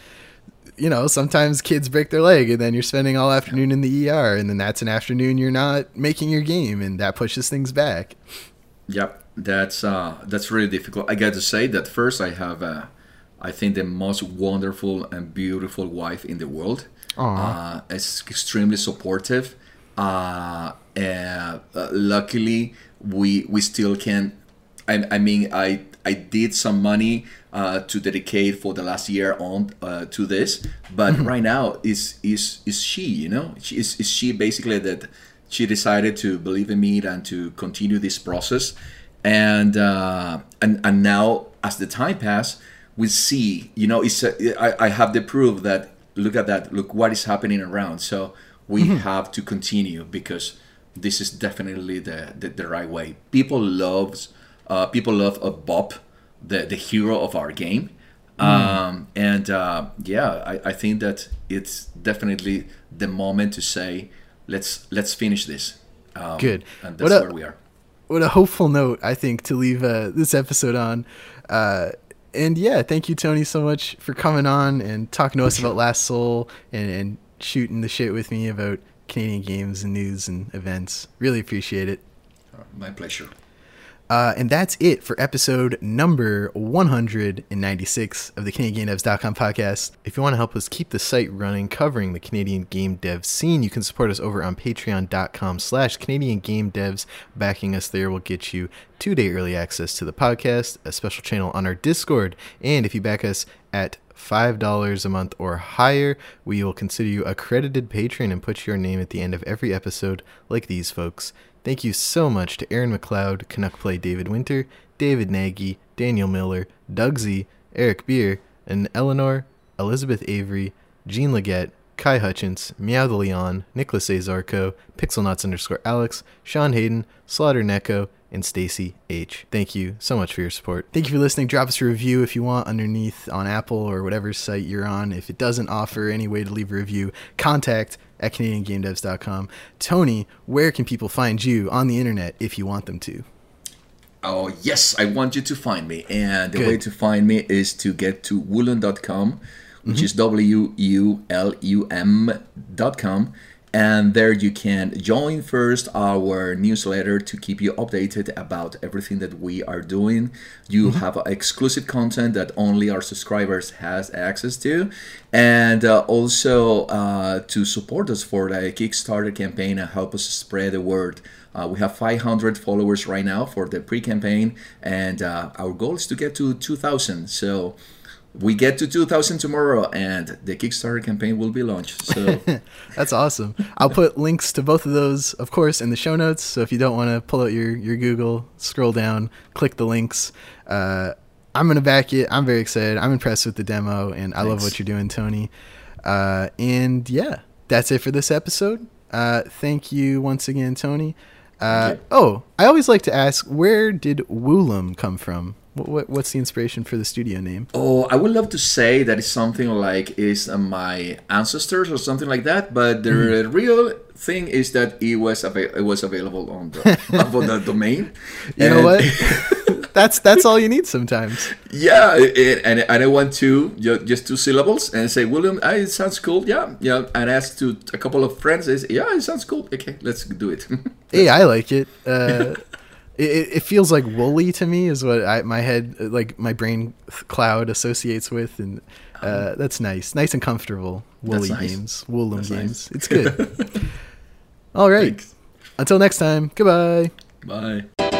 you know, sometimes kids break their leg and then you're spending all afternoon in the ER and then that's an afternoon you're not making your game and that pushes things back. Yep, that's uh, that's really difficult. I got to say that first, I have, uh, I think, the most wonderful and beautiful wife in the world. Uh, it's extremely supportive. Uh, uh, luckily, we we still can. I, I mean, I I did some money uh, to dedicate for the last year on uh, to this, but right now is is is she? You know, she, is is she basically that she decided to believe in me and to continue this process, and uh, and and now as the time pass, we see. You know, it's a, I, I have the proof that look at that. Look what is happening around. So we have to continue because this is definitely the, the, the right way. People loves uh, people love uh, Bob, the the hero of our game, um, and uh, yeah, I, I think that it's definitely the moment to say let's let's finish this. Um, Good. and What that's a- where we are. What a hopeful note, I think, to leave uh, this episode on. Uh, and yeah, thank you, Tony, so much for coming on and talking to us about Last Soul and, and shooting the shit with me about Canadian games and news and events. Really appreciate it. My pleasure. Uh, and that's it for episode number 196 of the CanadianGameDevs.com podcast. If you want to help us keep the site running, covering the Canadian game dev scene, you can support us over on patreon.com slash Canadian Game Devs. Backing us there will get you two-day early access to the podcast, a special channel on our Discord, and if you back us at $5 a month or higher, we will consider you accredited patron and put your name at the end of every episode like these folks. Thank you so much to Aaron McLeod, Canuck Play David Winter, David Nagy, Daniel Miller, Doug Z, Eric Beer, and Eleanor, Elizabeth Avery, Jean Leggett, Kai Hutchins, Meow the Leon, Nicholas Azarko, Pixelnuts underscore Alex, Sean Hayden, Slaughter Neko, and Stacy H. Thank you so much for your support. Thank you for listening. Drop us a review if you want underneath on Apple or whatever site you're on. If it doesn't offer any way to leave a review, contact at CanadianGameDevs.com. Tony, where can people find you on the internet if you want them to? Oh, yes, I want you to find me. And the Good. way to find me is to get to wulum.com, which mm-hmm. is W U L U M.com. And there you can join first our newsletter to keep you updated about everything that we are doing. You have exclusive content that only our subscribers has access to, and uh, also uh, to support us for the Kickstarter campaign and help us spread the word. Uh, we have 500 followers right now for the pre-campaign, and uh, our goal is to get to 2,000. So we get to 2,000 tomorrow, and the Kickstarter campaign will be launched. So <laughs> That's awesome. I'll put links to both of those, of course, in the show notes. So if you don't want to pull out your, your Google, scroll down, click the links. Uh, I'm going to back it. I'm very excited. I'm impressed with the demo, and I love what you're doing, Tony. Uh, and yeah, that's it for this episode. Uh, thank you once again, Tony. Uh, Thank oh, I always like to ask, where did Wulum come from? What, what, what's the inspiration for the studio name? Oh, I would love to say that it's something like is uh, my ancestors or something like that, but the Mm-hmm. real thing is that it was ava- it was available on the <laughs> on the domain. You know what? <laughs> that's that's all you need sometimes. yeah, it, and and I want to just two syllables and say William. Ah, it sounds cool. Yeah, yeah. And ask to a couple of friends. Is yeah, it sounds cool. Okay, let's do it. <laughs> Hey, I like it. Uh, it, it feels like woolly to me, is what I, my head, like my brain cloud associates with, and uh, that's nice, nice and comfortable. Woolly nice. games, That's games. nice. It's good. <laughs> All right. Thanks. Until next time. Goodbye. Bye.